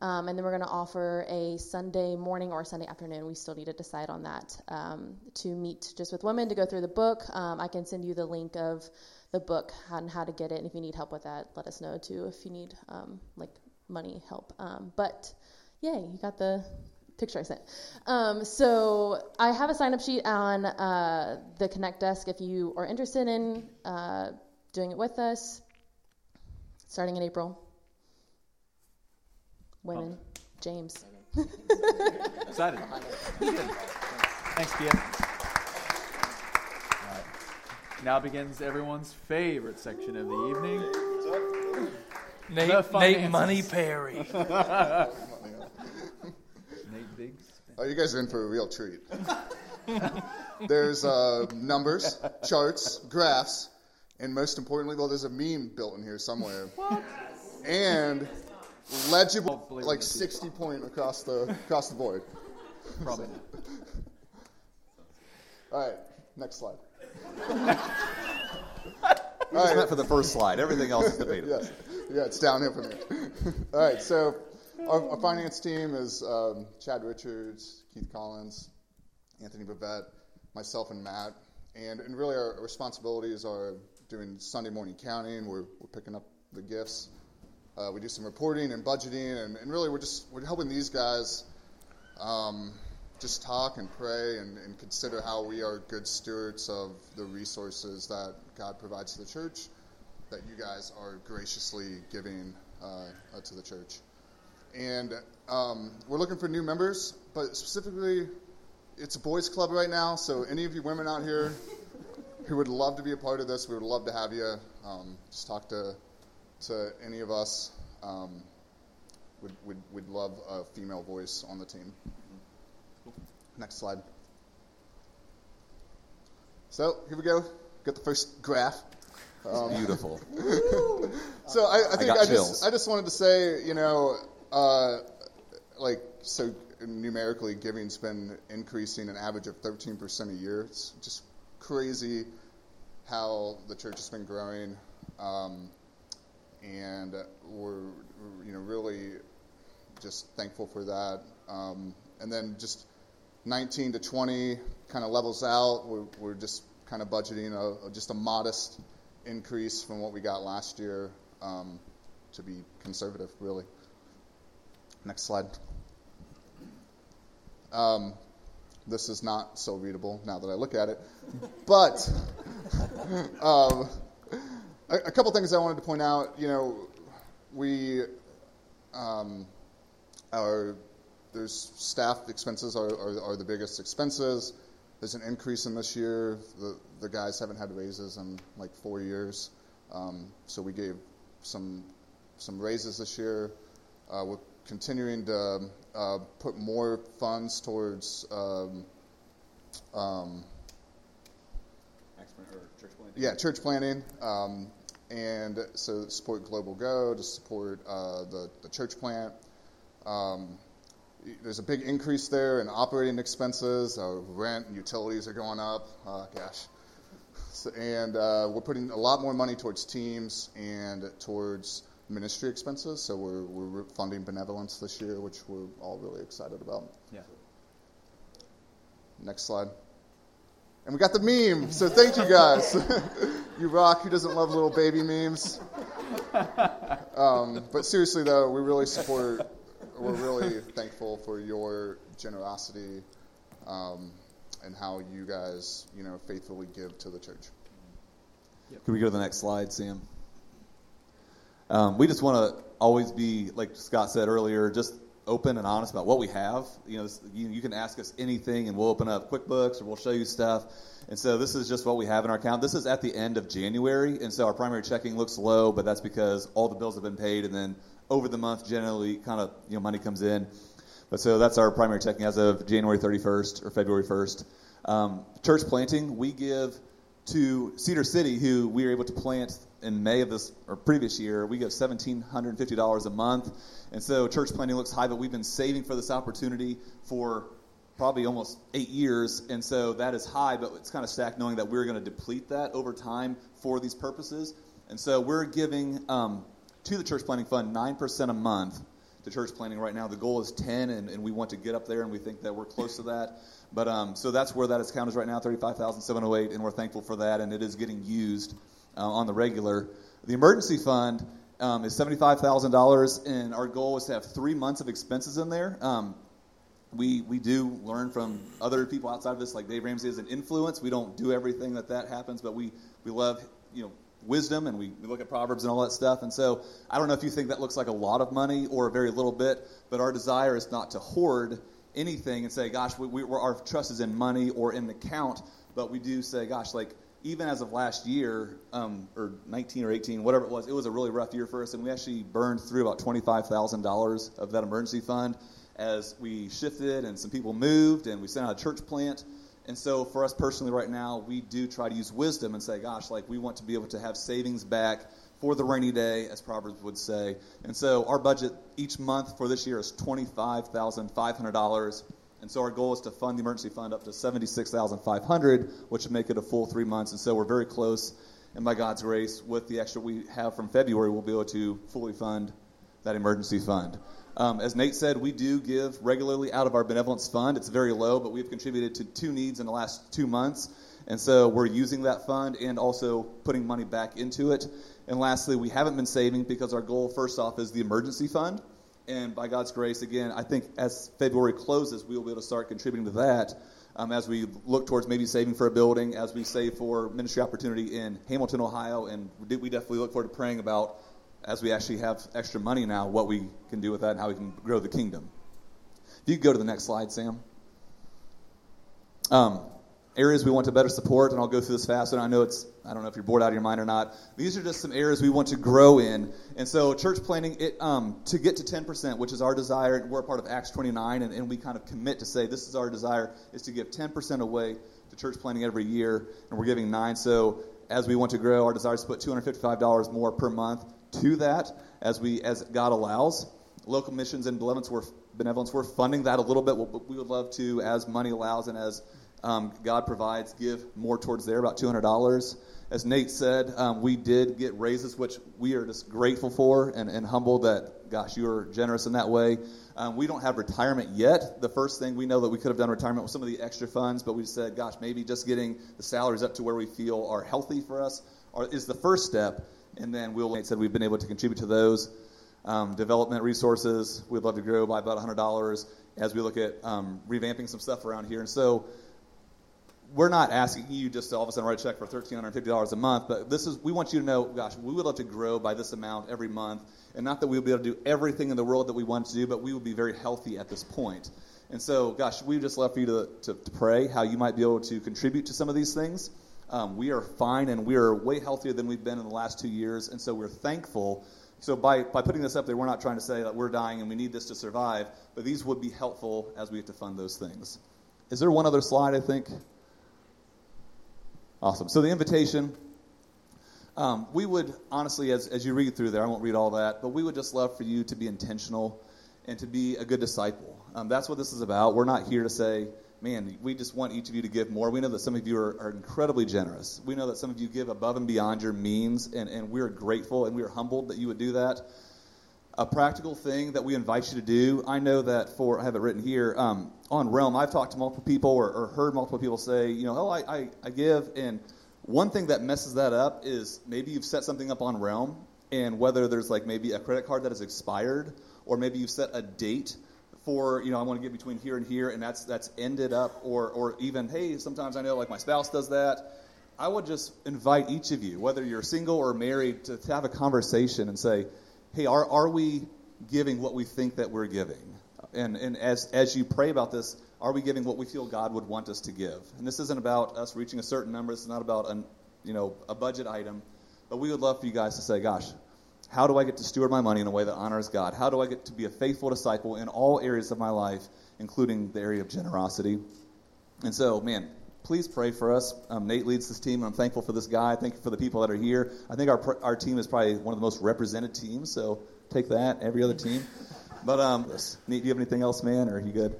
Um, and then we're going to offer a Sunday morning or Sunday afternoon. We still need to decide on that um, to meet just with women to go through the book. Um, I can send you the link of the book and how to get it. And if you need help with that, let us know too. If you need um, like money help, um, but yay, you got the picture I sent. Um, so I have a sign up sheet on uh, the Connect desk if you are interested in uh, doing it with us, starting in April women. Oh. James. Excited. Thanks, Kia. Right. Now begins everyone's favorite section of the evening. Nate, Nate Money Perry. Nate Biggs. Oh, you guys are in for a real treat. there's uh, numbers, charts, graphs, and most importantly, well, there's a meme built in here somewhere. What? And legible, like 60 point across the across the board. Probably. All right, next slide. We just met for the first slide. Everything else is debatable. yes. Yeah, it's downhill from here. All right, so our, our finance team is um, Chad Richards, Keith Collins, Anthony Bavette, myself, and Matt. And, and really, our responsibilities are doing Sunday morning counting. We're, we're picking up the gifts. Uh, we do some reporting and budgeting, and, and really, we're just we're helping these guys um, just talk and pray and, and consider how we are good stewards of the resources that God provides to the church, that you guys are graciously giving uh, uh, to the church. And um, we're looking for new members, but specifically, it's a boys' club right now. So any of you women out here who would love to be a part of this, we would love to have you. Um, just talk to to any of us. Um, would would would love a female voice on the team. Next slide. So here we go. Got the first graph. Um, Beautiful. so I, I think I, chills. I just wanted to say, you know, uh, like so numerically, giving's been increasing an average of 13% a year. It's just crazy how the church has been growing, um, and we're you know really just thankful for that. Um, and then just 19 to 20 kind of levels out. We're, we're just kind of budgeting a, just a modest increase from what we got last year um, to be conservative, really. Next slide. Um, this is not so readable now that I look at it, but um, a, a couple things I wanted to point out. You know, we um, our there's staff expenses are, are, are the biggest expenses. There's an increase in this year. The, the guys haven't had raises in like four years, um, so we gave some some raises this year. Uh, we're continuing to uh, put more funds towards um, um, yeah, church planting. Um, and so support Global Go to support uh, the, the church plant. Um, there's a big increase there in operating expenses. Uh, rent and utilities are going up. Uh, gosh. So, and uh, we're putting a lot more money towards teams and towards ministry expenses. So we're, we're funding benevolence this year, which we're all really excited about. Yeah. Next slide. And we got the meme, so thank you guys. you rock. Who doesn't love little baby memes? Um, but seriously, though, we really support. We're really thankful for your generosity um, and how you guys, you know, faithfully give to the church. Can we go to the next slide, Sam? Um, we just want to always be, like Scott said earlier, just open and honest about what we have. You know, you, you can ask us anything, and we'll open up QuickBooks or we'll show you stuff. And so this is just what we have in our account. This is at the end of January, and so our primary checking looks low, but that's because all the bills have been paid, and then over the month, generally, kind of you know money comes in. But so that's our primary checking as of January 31st or February 1st. Um, church planting, we give to Cedar City, who we were able to plant in May of this or previous year. We give $1,750 a month, and so church planting looks high, but we've been saving for this opportunity for probably almost eight years, and so that is high, but it's kind of stacked knowing that we're going to deplete that over time for these purposes. And so we're giving um, to the church planting fund 9% a month to church planting right now. The goal is 10, and, and we want to get up there, and we think that we're close to that. But um, so that's where that account is right now, 35708 and we're thankful for that, and it is getting used uh, on the regular. The emergency fund um, is $75,000, and our goal is to have three months of expenses in there. Um, we we do learn from other people outside of this, like Dave Ramsey is an influence. We don't do everything that that happens, but we we love you know wisdom and we, we look at proverbs and all that stuff. And so I don't know if you think that looks like a lot of money or a very little bit, but our desire is not to hoard anything and say, gosh, we, we, our trust is in money or in the count, but we do say, gosh, like even as of last year, um, or 19 or 18, whatever it was, it was a really rough year for us, and we actually burned through about $25,000 of that emergency fund as we shifted and some people moved and we sent out a church plant. And so for us personally right now, we do try to use wisdom and say, gosh, like we want to be able to have savings back for the rainy day, as Proverbs would say. And so our budget each month for this year is $25,500. And so our goal is to fund the emergency fund up to 76500 which would make it a full three months. And so we're very close. And by God's grace, with the extra we have from February, we'll be able to fully fund that emergency fund. Um, as Nate said, we do give regularly out of our benevolence fund. It's very low, but we've contributed to two needs in the last two months. And so we're using that fund and also putting money back into it. And lastly, we haven't been saving because our goal, first off, is the emergency fund. And by God's grace, again, I think as February closes, we will be able to start contributing to that um, as we look towards maybe saving for a building, as we save for ministry opportunity in Hamilton, Ohio. And we definitely look forward to praying about as we actually have extra money now, what we can do with that and how we can grow the kingdom. If you could go to the next slide, Sam. Um, areas we want to better support, and I'll go through this fast, and I know it's, I don't know if you're bored out of your mind or not. These are just some areas we want to grow in. And so, church planting, it, um, to get to 10%, which is our desire, we're a part of Acts 29, and, and we kind of commit to say this is our desire, is to give 10% away to church planting every year, and we're giving nine. So, as we want to grow, our desire is to put $255 more per month to that as we as God allows. Local missions and benevolence, we're, benevolence, we're funding that a little bit, but we would love to, as money allows and as um, God provides, give more towards there, about $200. As Nate said, um, we did get raises, which we are just grateful for and, and humbled that, gosh, you are generous in that way. Um, we don't have retirement yet. The first thing we know that we could have done retirement with some of the extra funds, but we said, gosh, maybe just getting the salaries up to where we feel are healthy for us is the first step and then we'll Nate said we've been able to contribute to those um, development resources. We'd love to grow by about $100 as we look at um, revamping some stuff around here. And so we're not asking you just to all of a sudden write a check for $1,350 a month, but this is we want you to know, gosh, we would love to grow by this amount every month, and not that we would be able to do everything in the world that we want to do, but we would be very healthy at this point. And so, gosh, we just love for you to, to, to pray how you might be able to contribute to some of these things. Um, we are fine and we are way healthier than we've been in the last two years, and so we're thankful. So by, by putting this up there, we're not trying to say that we're dying and we need this to survive, but these would be helpful as we have to fund those things. Is there one other slide, I think? Awesome. So the invitation, um, we would honestly, as, as you read through there, I won't read all that, but we would just love for you to be intentional and to be a good disciple. Um, that's what this is about. We're not here to say, man, we just want each of you to give more. We know that some of you are, are, incredibly generous. We know that some of you give above and beyond your means, and, and we're grateful and we are humbled that you would do that. A practical thing that we invite you to do, I know that for, I have it written here, um, on Realm, I've talked to multiple people or, or, heard multiple people say, you know, oh, I, I, I give, and one thing that messes that up is maybe you've set something up on Realm, and whether there's like maybe a credit card that has expired, or maybe you've set a date for you know I want to get between here and here, and that's that's ended up, or or even hey, sometimes I know like my spouse does that. I would just invite each of you, whether you're single or married, to, to have a conversation and say, hey, are are we giving what we think that we're giving? And and as as you pray about this, are we giving what we feel God would want us to give? And this isn't about us reaching a certain number. This is not about an you know a budget item, but we would love for you guys to say, gosh, how do I get to steward my money in a way that honors God? How do I get to be a faithful disciple in all areas of my life, including the area of generosity? And so, man, please pray for us. Um, Nate leads this team, and I'm thankful for this guy. Thank you for the people that are here. I think our, our team is probably one of the most represented teams, so take that, every other team. But, um, Nate, do you have anything else, man, or are you good?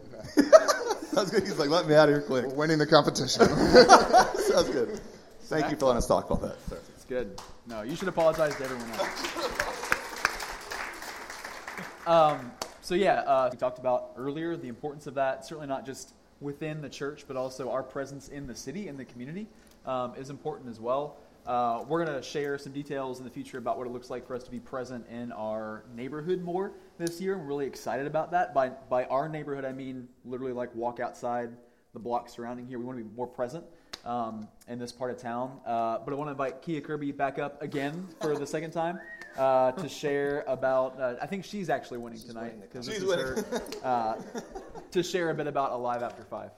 Sounds good. He's like, let me out of here quick. We're winning the competition. Sounds good. Thank you for letting us talk about that. It's good. No, you should apologize to everyone else. Um, so yeah, uh, we talked about earlier the importance of that. Certainly not just within the church, but also our presence in the city and the community um, is important as well. Uh, we're going to share some details in the future about what it looks like for us to be present in our neighborhood more this year. I'm really excited about that. By by our neighborhood, I mean literally like walk outside the block surrounding here. We want to be more present um, in this part of town. Uh, but I want to invite Kia Kirby back up again for the second time uh, to share about. Uh, I think she's actually winning she's tonight because this is her. To share a bit about Alive After Five.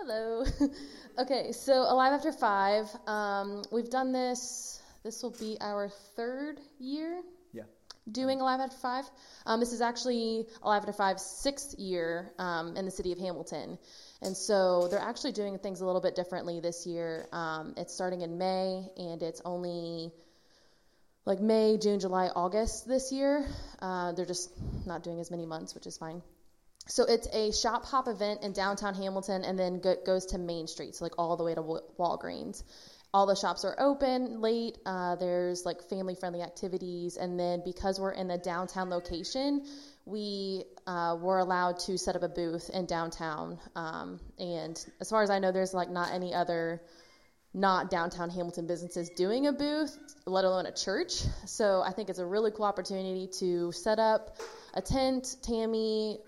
Hello. okay, so Alive After Five. Um, we've done this. This will be our third year. Yeah. doing Alive After Five. Um, this is actually Alive After Five's sixth year um, in the city of Hamilton. And so they're actually doing things a little bit differently this year. Um, it's starting in May, and it's only like May, June, July, August this year. Uh, they're just not doing as many months, which is fine. So it's a shop hop event in downtown Hamilton, and then go, goes to Main Street, so like all the way to Walgreens. All the shops are open late. Uh, there's like family friendly activities, and then because we're in the downtown location, we uh, were allowed to set up a booth in downtown. Um, and as far as I know, there's like not any other not downtown Hamilton businesses doing a booth, let alone a church. So I think it's a really cool opportunity to set up a tent. Tammy,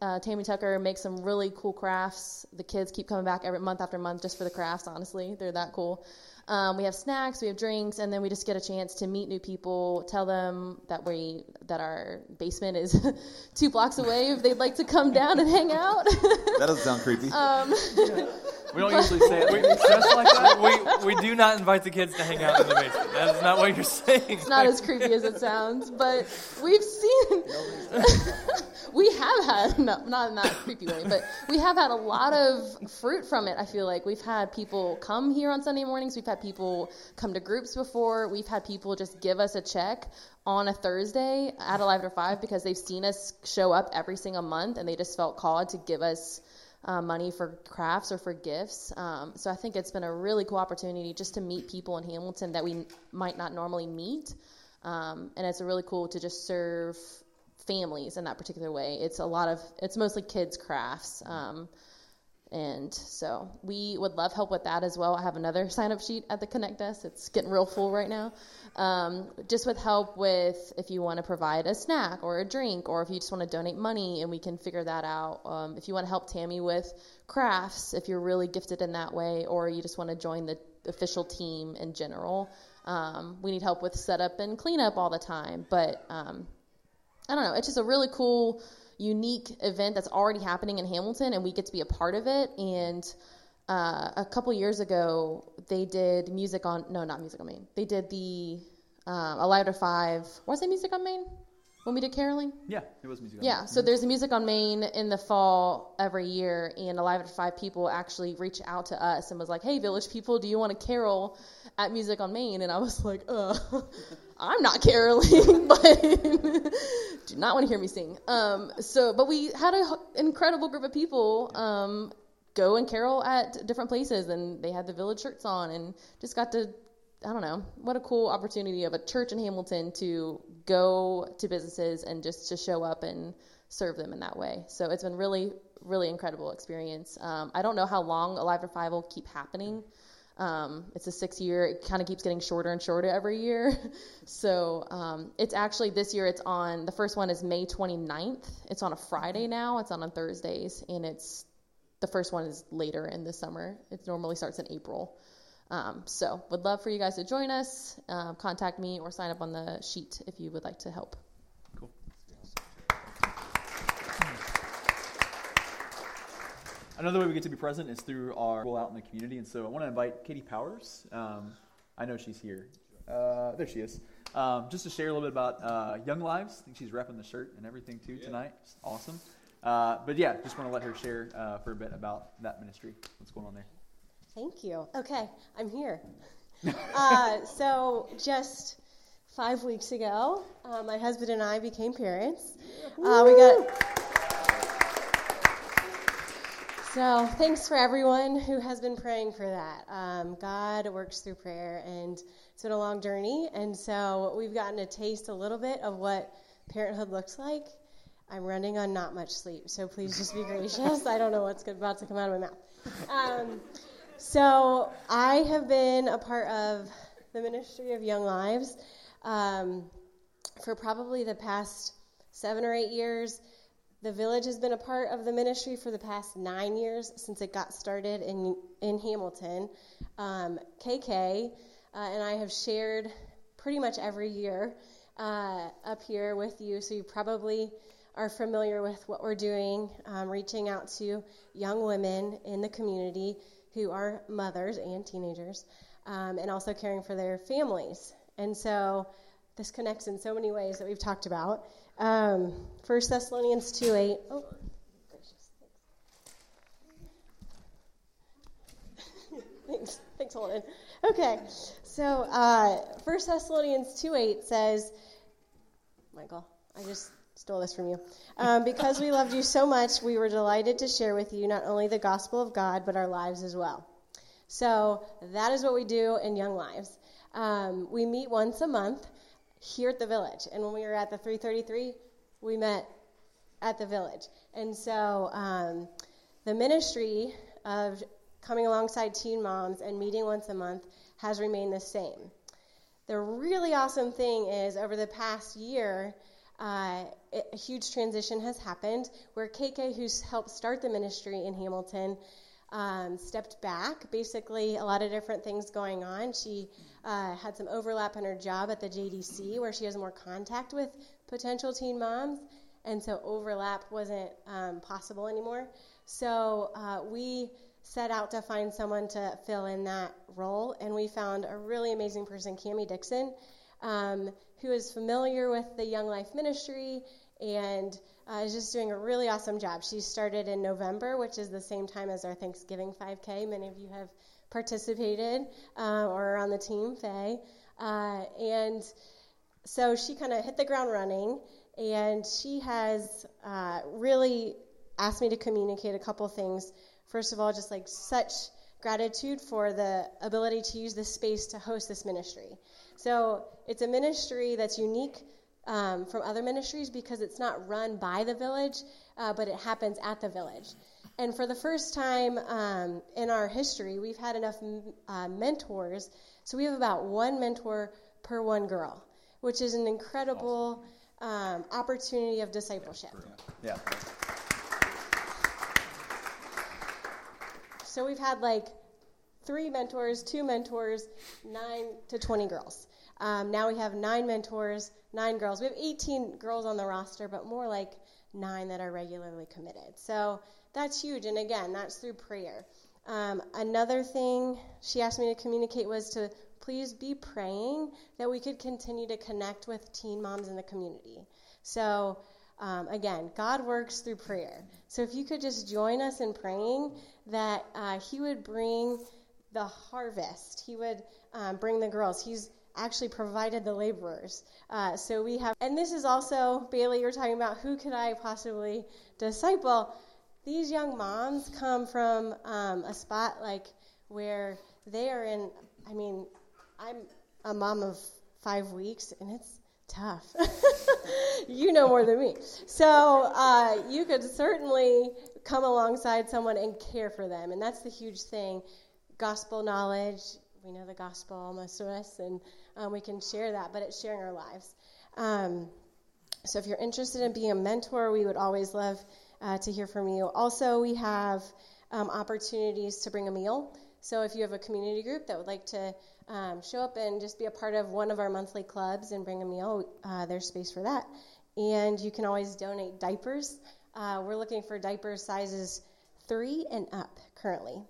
uh, Tammy Tucker makes some really cool crafts. The kids keep coming back every month after month just for the crafts. Honestly, they're that cool. Um, we have snacks, we have drinks, and then we just get a chance to meet new people. Tell them that we that our basement is two blocks away if they'd like to come down and hang out. that doesn't sound creepy. Um, we don't usually say it we, just like that. We, we do not invite the kids to hang out in the basement. That is not what you're saying. It's not as creepy as it sounds, but we've seen. we have had no, not in that creepy way, but we have had a lot of fruit from it. I feel like we've had people come here on Sunday mornings. We've had people come to groups before. We've had people just give us a check on a Thursday at Alive After Five because they've seen us show up every single month and they just felt called to give us uh, money for crafts or for gifts. Um, so I think it's been a really cool opportunity just to meet people in Hamilton that we might not normally meet. Um, and it's really cool to just serve families in that particular way. It's a lot of, it's mostly kids' crafts. Um, and so we would love help with that as well. I have another sign up sheet at the Connect desk. It's getting real full right now. Um, just with help with if you want to provide a snack or a drink, or if you just want to donate money, and we can figure that out. Um, if you want to help Tammy with crafts, if you're really gifted in that way, or you just want to join the official team in general. Um, we need help with setup and cleanup all the time. But um, I don't know. It's just a really cool unique event that's already happening in Hamilton, and we get to be a part of it. And uh, a couple years ago, they did music on no, not music on Main. They did the um, Alive After Five. Was it music on Main? When we did caroling? Yeah, it was music. On Main. Yeah, so there's a music on Main in the fall every year, and Alive After Five people actually reached out to us and was like, "Hey, village people, do you want to carol at Music on Main?" And I was like, "Uh, I'm not caroling, but do not want to hear me sing. Um, so, but we had an incredible group of people um, go and carol at different places, and they had the village shirts on, and just got to, I don't know, what a cool opportunity of a church in Hamilton to go to businesses and just to show up and serve them in that way. So it's been really, really incredible experience. Um, I don't know how long Alive will keep happening. Um, it's a six year. It kind of keeps getting shorter and shorter every year. so um, it's actually this year. It's on the first one is May 29th. It's on a Friday now. It's on on Thursdays, and it's the first one is later in the summer. It normally starts in April. Um, so would love for you guys to join us. Uh, contact me or sign up on the sheet if you would like to help. Another way we get to be present is through our role out in the community. And so I want to invite Katie Powers. Um, I know she's here. Uh, there she is. Um, just to share a little bit about uh, Young Lives. I think she's repping the shirt and everything too yeah. tonight. It's awesome. Uh, but yeah, just want to let her share uh, for a bit about that ministry. What's going on there? Thank you. Okay, I'm here. Uh, so just five weeks ago, uh, my husband and I became parents. we got. So, thanks for everyone who has been praying for that. Um, God works through prayer, and it's been a long journey. And so, we've gotten a taste a little bit of what parenthood looks like. I'm running on not much sleep, so please just be gracious. I don't know what's about to come out of my mouth. Um, so, I have been a part of the ministry of Young Lives um, for probably the past seven or eight years. The village has been a part of the ministry for the past nine years since it got started in, in Hamilton. Um, KK uh, and I have shared pretty much every year uh, up here with you, so you probably are familiar with what we're doing, um, reaching out to young women in the community who are mothers and teenagers, um, and also caring for their families. And so this connects in so many ways that we've talked about. Um, 1 Thessalonians 2 8. Oh, gracious. thanks. Thanks, Holden. Okay, so uh, 1 Thessalonians 2 8 says, Michael, I just stole this from you. Um, because we loved you so much, we were delighted to share with you not only the gospel of God, but our lives as well. So that is what we do in Young Lives. Um, we meet once a month here at the village. And when we were at the 333, we met at the village. And so um, the ministry of coming alongside teen moms and meeting once a month has remained the same. The really awesome thing is, over the past year, uh, a huge transition has happened where KK, who's helped start the ministry in Hamilton, um, stepped back. Basically, a lot of different things going on. She uh, had some overlap in her job at the JDC where she has more contact with potential teen moms, and so overlap wasn't um, possible anymore. So uh, we set out to find someone to fill in that role, and we found a really amazing person, Cami Dixon, um, who is familiar with the Young Life Ministry and uh, is just doing a really awesome job. She started in November, which is the same time as our Thanksgiving 5K. Many of you have participated uh, or are on the team, Faye. Uh, and so she kind of hit the ground running, and she has uh, really asked me to communicate a couple things. First of all, just like such gratitude for the ability to use this space to host this ministry. So it's a ministry that's unique um, from other ministries because it's not run by the village, uh, but it happens at the village. And for the first time um, in our history, we've had enough uh, mentors. So we have about one mentor per one girl, which is an incredible um, opportunity of discipleship. Yeah. So we've had like three mentors, two mentors, nine to 20 girls. Um, now we have nine mentors, nine girls. We have 18 girls on the roster, but more like nine that are regularly committed. So that's huge. And again, that's through prayer. Um, another thing she asked me to communicate was to please be praying that we could continue to connect with teen moms in the community. So, um, again, God works through prayer. So, if you could just join us in praying that uh, He would bring the harvest, He would um, bring the girls. He's actually provided the laborers. Uh, so we have, and this is also, Bailey, you're talking about who could I possibly disciple? These young moms come from um, a spot like where they are in, I mean, I'm a mom of five weeks, and it's tough. you know more than me. So uh, you could certainly come alongside someone and care for them, and that's the huge thing. Gospel knowledge, we know the gospel, most of us, and um, we can share that, but it's sharing our lives. Um, so if you're interested in being a mentor, we would always love uh, to hear from you. Also, we have um, opportunities to bring a meal. So if you have a community group that would like to um, show up and just be a part of one of our monthly clubs and bring a meal, uh, there's space for that. And you can always donate diapers. Uh, we're looking for diaper sizes three and up currently.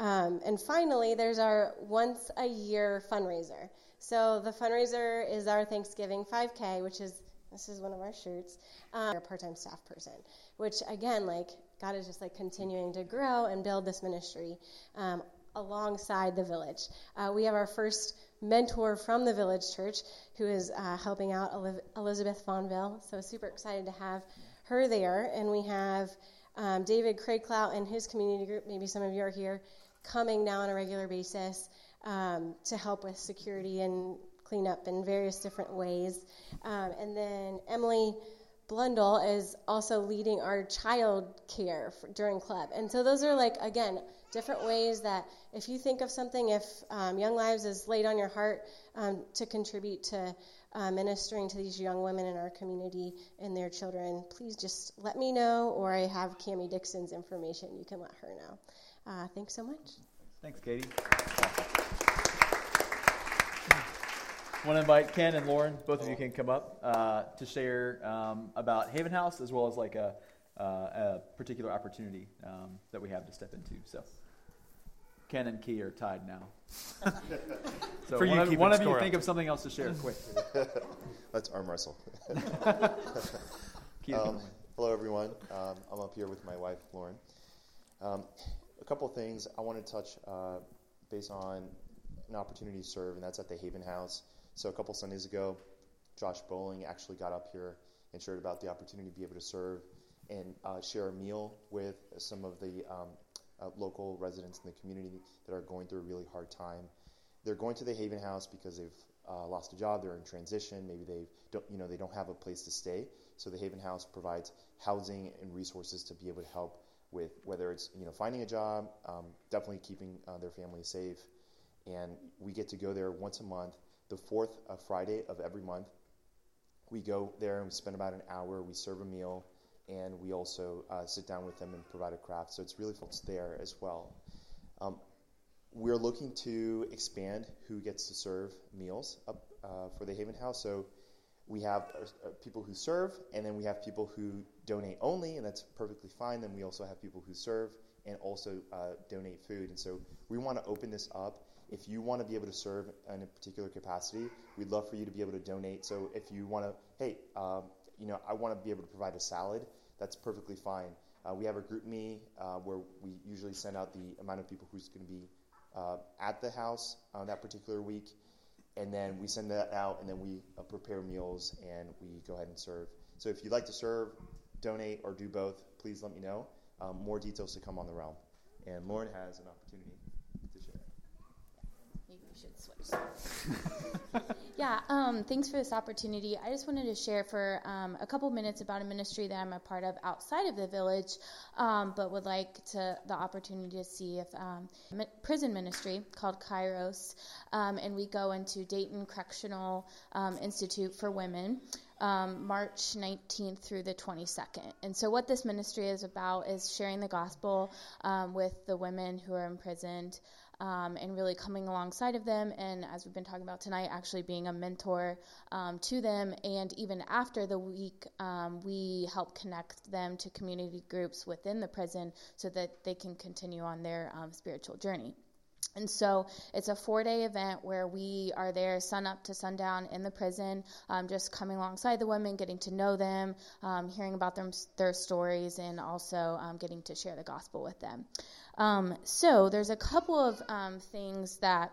Um, and finally, there's our once a year fundraiser. So the fundraiser is our Thanksgiving 5K, which is this is one of our shirts. Um, a part-time staff person, which again, like God is just like continuing to grow and build this ministry um, alongside the village. Uh, we have our first mentor from the village church who is uh, helping out Elizabeth Fonville. So super excited to have her there, and we have um, David Craigclout and his community group. Maybe some of you are here coming now on a regular basis um, to help with security and cleanup in various different ways. Um, and then Emily Blundell is also leading our child care for, during club. And so those are like, again, different ways that if you think of something, if um, Young Lives is laid on your heart um, to contribute to uh, ministering to these young women in our community and their children, please just let me know, or I have Cami Dixon's information. You can let her know. Uh, thanks so much. Thanks, Katie. I want to invite Ken and Lauren, both of you can come up uh, to share um, about Haven House as well as like a, uh, a particular opportunity um, that we have to step into. So. Ken and Key are tied now. so For you one, of, one of you think up. of something else to share quick. Let's arm wrestle. Um, hello, everyone. Um, I'm up here with my wife, Lauren. Couple things I want to touch uh, based on an opportunity to serve, and that's at the Haven House. So a couple Sundays ago, Josh Bowling actually got up here and shared about the opportunity to be able to serve and uh, share a meal with some of the um, uh, local residents in the community that are going through a really hard time. They're going to the Haven House because they've uh, lost a job, they're in transition, maybe they don't, you know, they don't have a place to stay. So the Haven House provides housing and resources to be able to help with whether it's you know finding a job, um, definitely keeping uh, their family safe, and we get to go there once a month, the fourth uh, Friday of every month. We go there and we spend about an hour. We serve a meal, and we also uh, sit down with them and provide a craft. So it's really folks there as well. Um, we're looking to expand who gets to serve meals up uh, for the Haven House. So we have uh, uh, people who serve, and then we have people who donate only, and that's perfectly fine. Then we also have people who serve and also uh, donate food. And so we want to open this up. If you want to be able to serve in a particular capacity, we'd love for you to be able to donate. So if you want to, hey, um, you know, I want to be able to provide a salad, that's perfectly fine. Uh, we have a GroupMe uh, where we usually send out the amount of people who's going to be uh, at the house uh, that particular week, and then we send that out, and then we uh, prepare meals and we go ahead and serve. So if you'd like to serve, donate, or do both, please let me know. Um, more details to come on the realm. And Lauren has an opportunity to share. Maybe we should switch. yeah, um, thanks for this opportunity. I just wanted to share for um, a couple minutes about a ministry that I'm a part of outside of the village, um, but would like to the opportunity to see if um, prison ministry called Kairos, um, and we go into Dayton Correctional um, Institute for Women. Um, March 19th through the 22nd. And so, what this ministry is about is sharing the gospel um, with the women who are imprisoned um, and really coming alongside of them. And as we've been talking about tonight, actually being a mentor um, to them. And even after the week, um, we help connect them to community groups within the prison so that they can continue on their um, spiritual journey. And so it's a four day event where we are there sun up to sundown in the prison, um, just coming alongside the women, getting to know them, um, hearing about them, their stories, and also um, getting to share the gospel with them. Um, so there's a couple of um, things that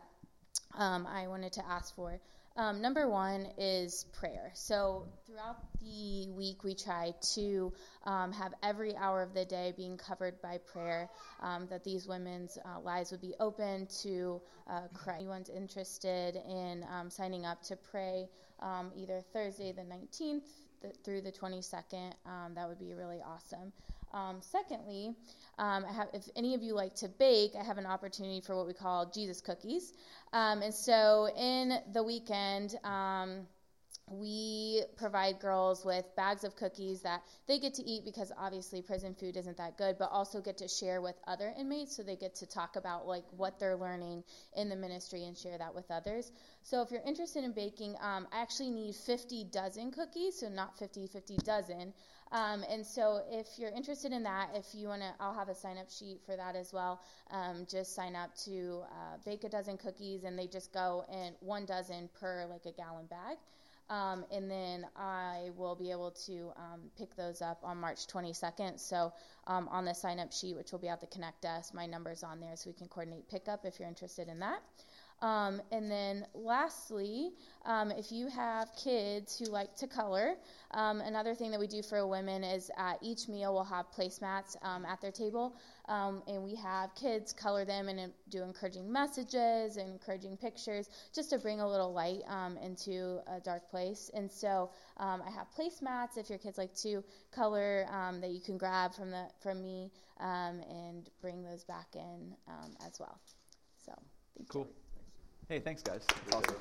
um, I wanted to ask for. Um, number one is prayer. So throughout the week, we try to um, have every hour of the day being covered by prayer, um, that these women's uh, lives would be open to uh, Christ. Anyone's interested in um, signing up to pray um, either Thursday the 19th th- through the 22nd, um, that would be really awesome. Um, secondly, um, have, if any of you like to bake, I have an opportunity for what we call Jesus cookies. Um, and so in the weekend, um, we provide girls with bags of cookies that they get to eat because obviously prison food isn't that good, but also get to share with other inmates so they get to talk about like what they're learning in the ministry and share that with others. So if you're interested in baking, um, I actually need 50 dozen cookies, so not 50, 50 dozen. Um, and so if you're interested in that, if you want to, I'll have a sign up sheet for that as well. Um, just sign up to uh, bake a dozen cookies, and they just go in one dozen per like a gallon bag. Um, and then I will be able to um, pick those up on March 22nd. So um, on the sign up sheet, which will be at the Connect desk, my number's on there so we can coordinate pickup if you're interested in that. Um, and then lastly, um, if you have kids who like to color, um, another thing that we do for women is at each meal we'll have placemats um, at their table, um, and we have kids color them and uh, do encouraging messages and encouraging pictures just to bring a little light um, into a dark place. And so um, I have placemats if your kids like to color um, that you can grab from the from me um, and bring those back in um, as well. So thank Cool. you. Hey, thanks, guys. That's awesome.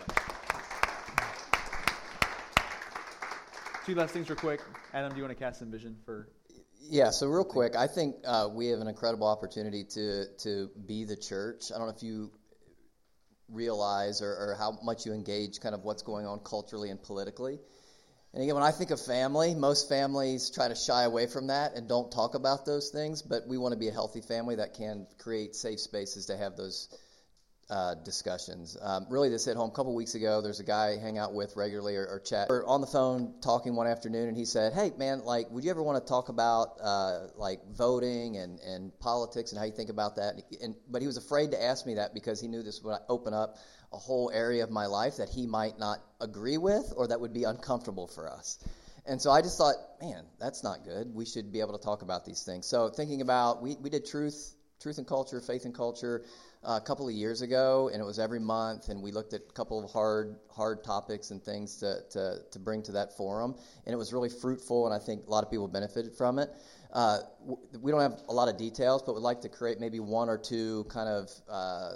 Two last things, real quick. Adam, do you want to cast some vision for? Yeah, so real quick, I think uh, we have an incredible opportunity to to be the church. I don't know if you realize or, or how much you engage kind of what's going on culturally and politically. And again, when I think of family, most families try to shy away from that and don't talk about those things, but we want to be a healthy family that can create safe spaces to have those uh, discussions. Um, really, this hit home a couple weeks ago. There's a guy I hang out with regularly or, or chat. We are on the phone talking one afternoon, and he said, "Hey, man, like, would you ever want to talk about uh, like voting and, and politics and how you think about that?" And, and, but he was afraid to ask me that because he knew this would open up a whole area of my life that he might not agree with or that would be uncomfortable for us. And so I just thought, man, that's not good. We should be able to talk about these things. So thinking about, we, we did truth, truth and culture, faith and culture a couple of years ago, and it was every month, and we looked at a couple of hard, hard topics and things to, to, to bring to that forum, and it was really fruitful, and I think a lot of people benefited from it. Uh, we don't have a lot of details, but would like to create maybe one or two kind of uh,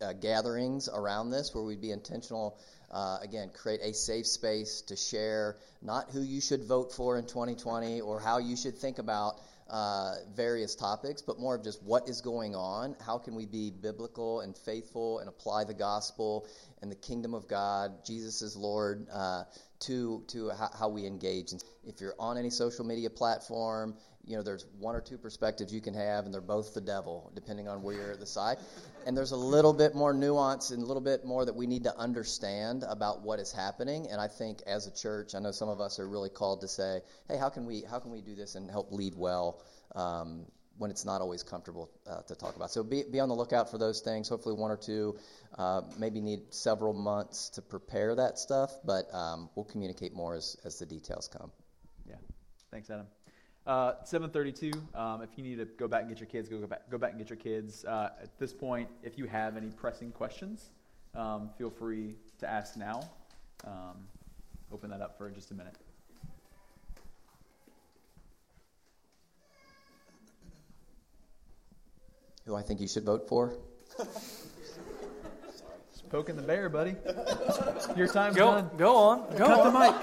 uh, gatherings around this where we'd be intentional. Uh, again, create a safe space to share not who you should vote for in 2020 or how you should think about uh, various topics, but more of just what is going on. How can we be biblical and faithful and apply the gospel and the kingdom of God, Jesus is Lord, uh, to to how, how we engage. And if you're on any social media platform, you know, there's one or two perspectives you can have, and they're both the devil, depending on where you're at the side. And there's a little bit more nuance and a little bit more that we need to understand about what is happening. And I think as a church, I know some of us are really called to say, hey, how can we how can we do this and help lead well um, when it's not always comfortable uh, to talk about. So be, be on the lookout for those things. Hopefully, one or two. Uh, maybe need several months to prepare that stuff, but um, we'll communicate more as, as the details come. Yeah. Thanks, Adam. Uh, 7:32. Um, if you need to go back and get your kids, go, back. Go back and get your kids. Uh, at this point, if you have any pressing questions, um, feel free to ask now. Um, open that up for just a minute. Who I think you should vote for? Just poking the bear, buddy. Your time's go, done. Go on. Go Cut on. the mic.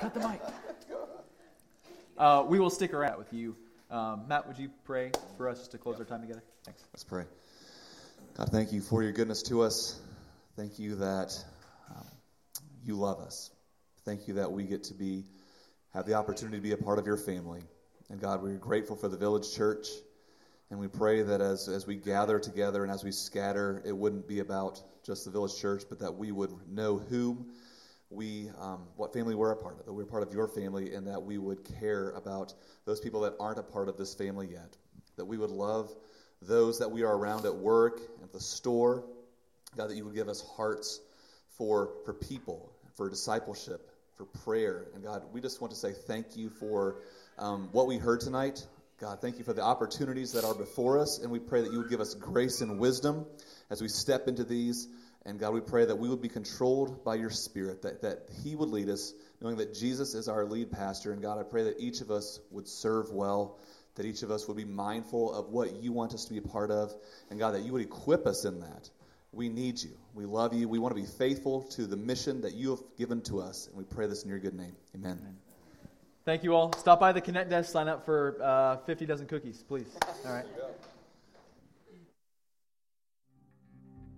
Cut the mic. Uh, we will stick around with you. Um, Matt, would you pray for us just to close our time together? Thanks. Let's pray. God, thank you for your goodness to us. Thank you that um, you love us. Thank you that we get to be have the opportunity to be a part of your family. And God, we're grateful for the Village Church. And we pray that as, as we gather together and as we scatter, it wouldn't be about just the Village Church, but that we would know whom we, um, what family we're a part of, that we're part of your family, and that we would care about those people that aren't a part of this family yet. That we would love those that we are around at work, at the store. God, that you would give us hearts for, for people, for discipleship, for prayer. And God, we just want to say thank you for um, what we heard tonight. God, thank you for the opportunities that are before us, and we pray that you would give us grace and wisdom as we step into these. And God, we pray that we would be controlled by your Spirit, that, that He would lead us, knowing that Jesus is our lead pastor. And God, I pray that each of us would serve well, that each of us would be mindful of what you want us to be a part of. And God, that you would equip us in that. We need you. We love you. We want to be faithful to the mission that you have given to us. And we pray this in your good name. Amen. Amen. Thank you all. Stop by the Connect desk, sign up for uh, 50 dozen cookies, please. All right.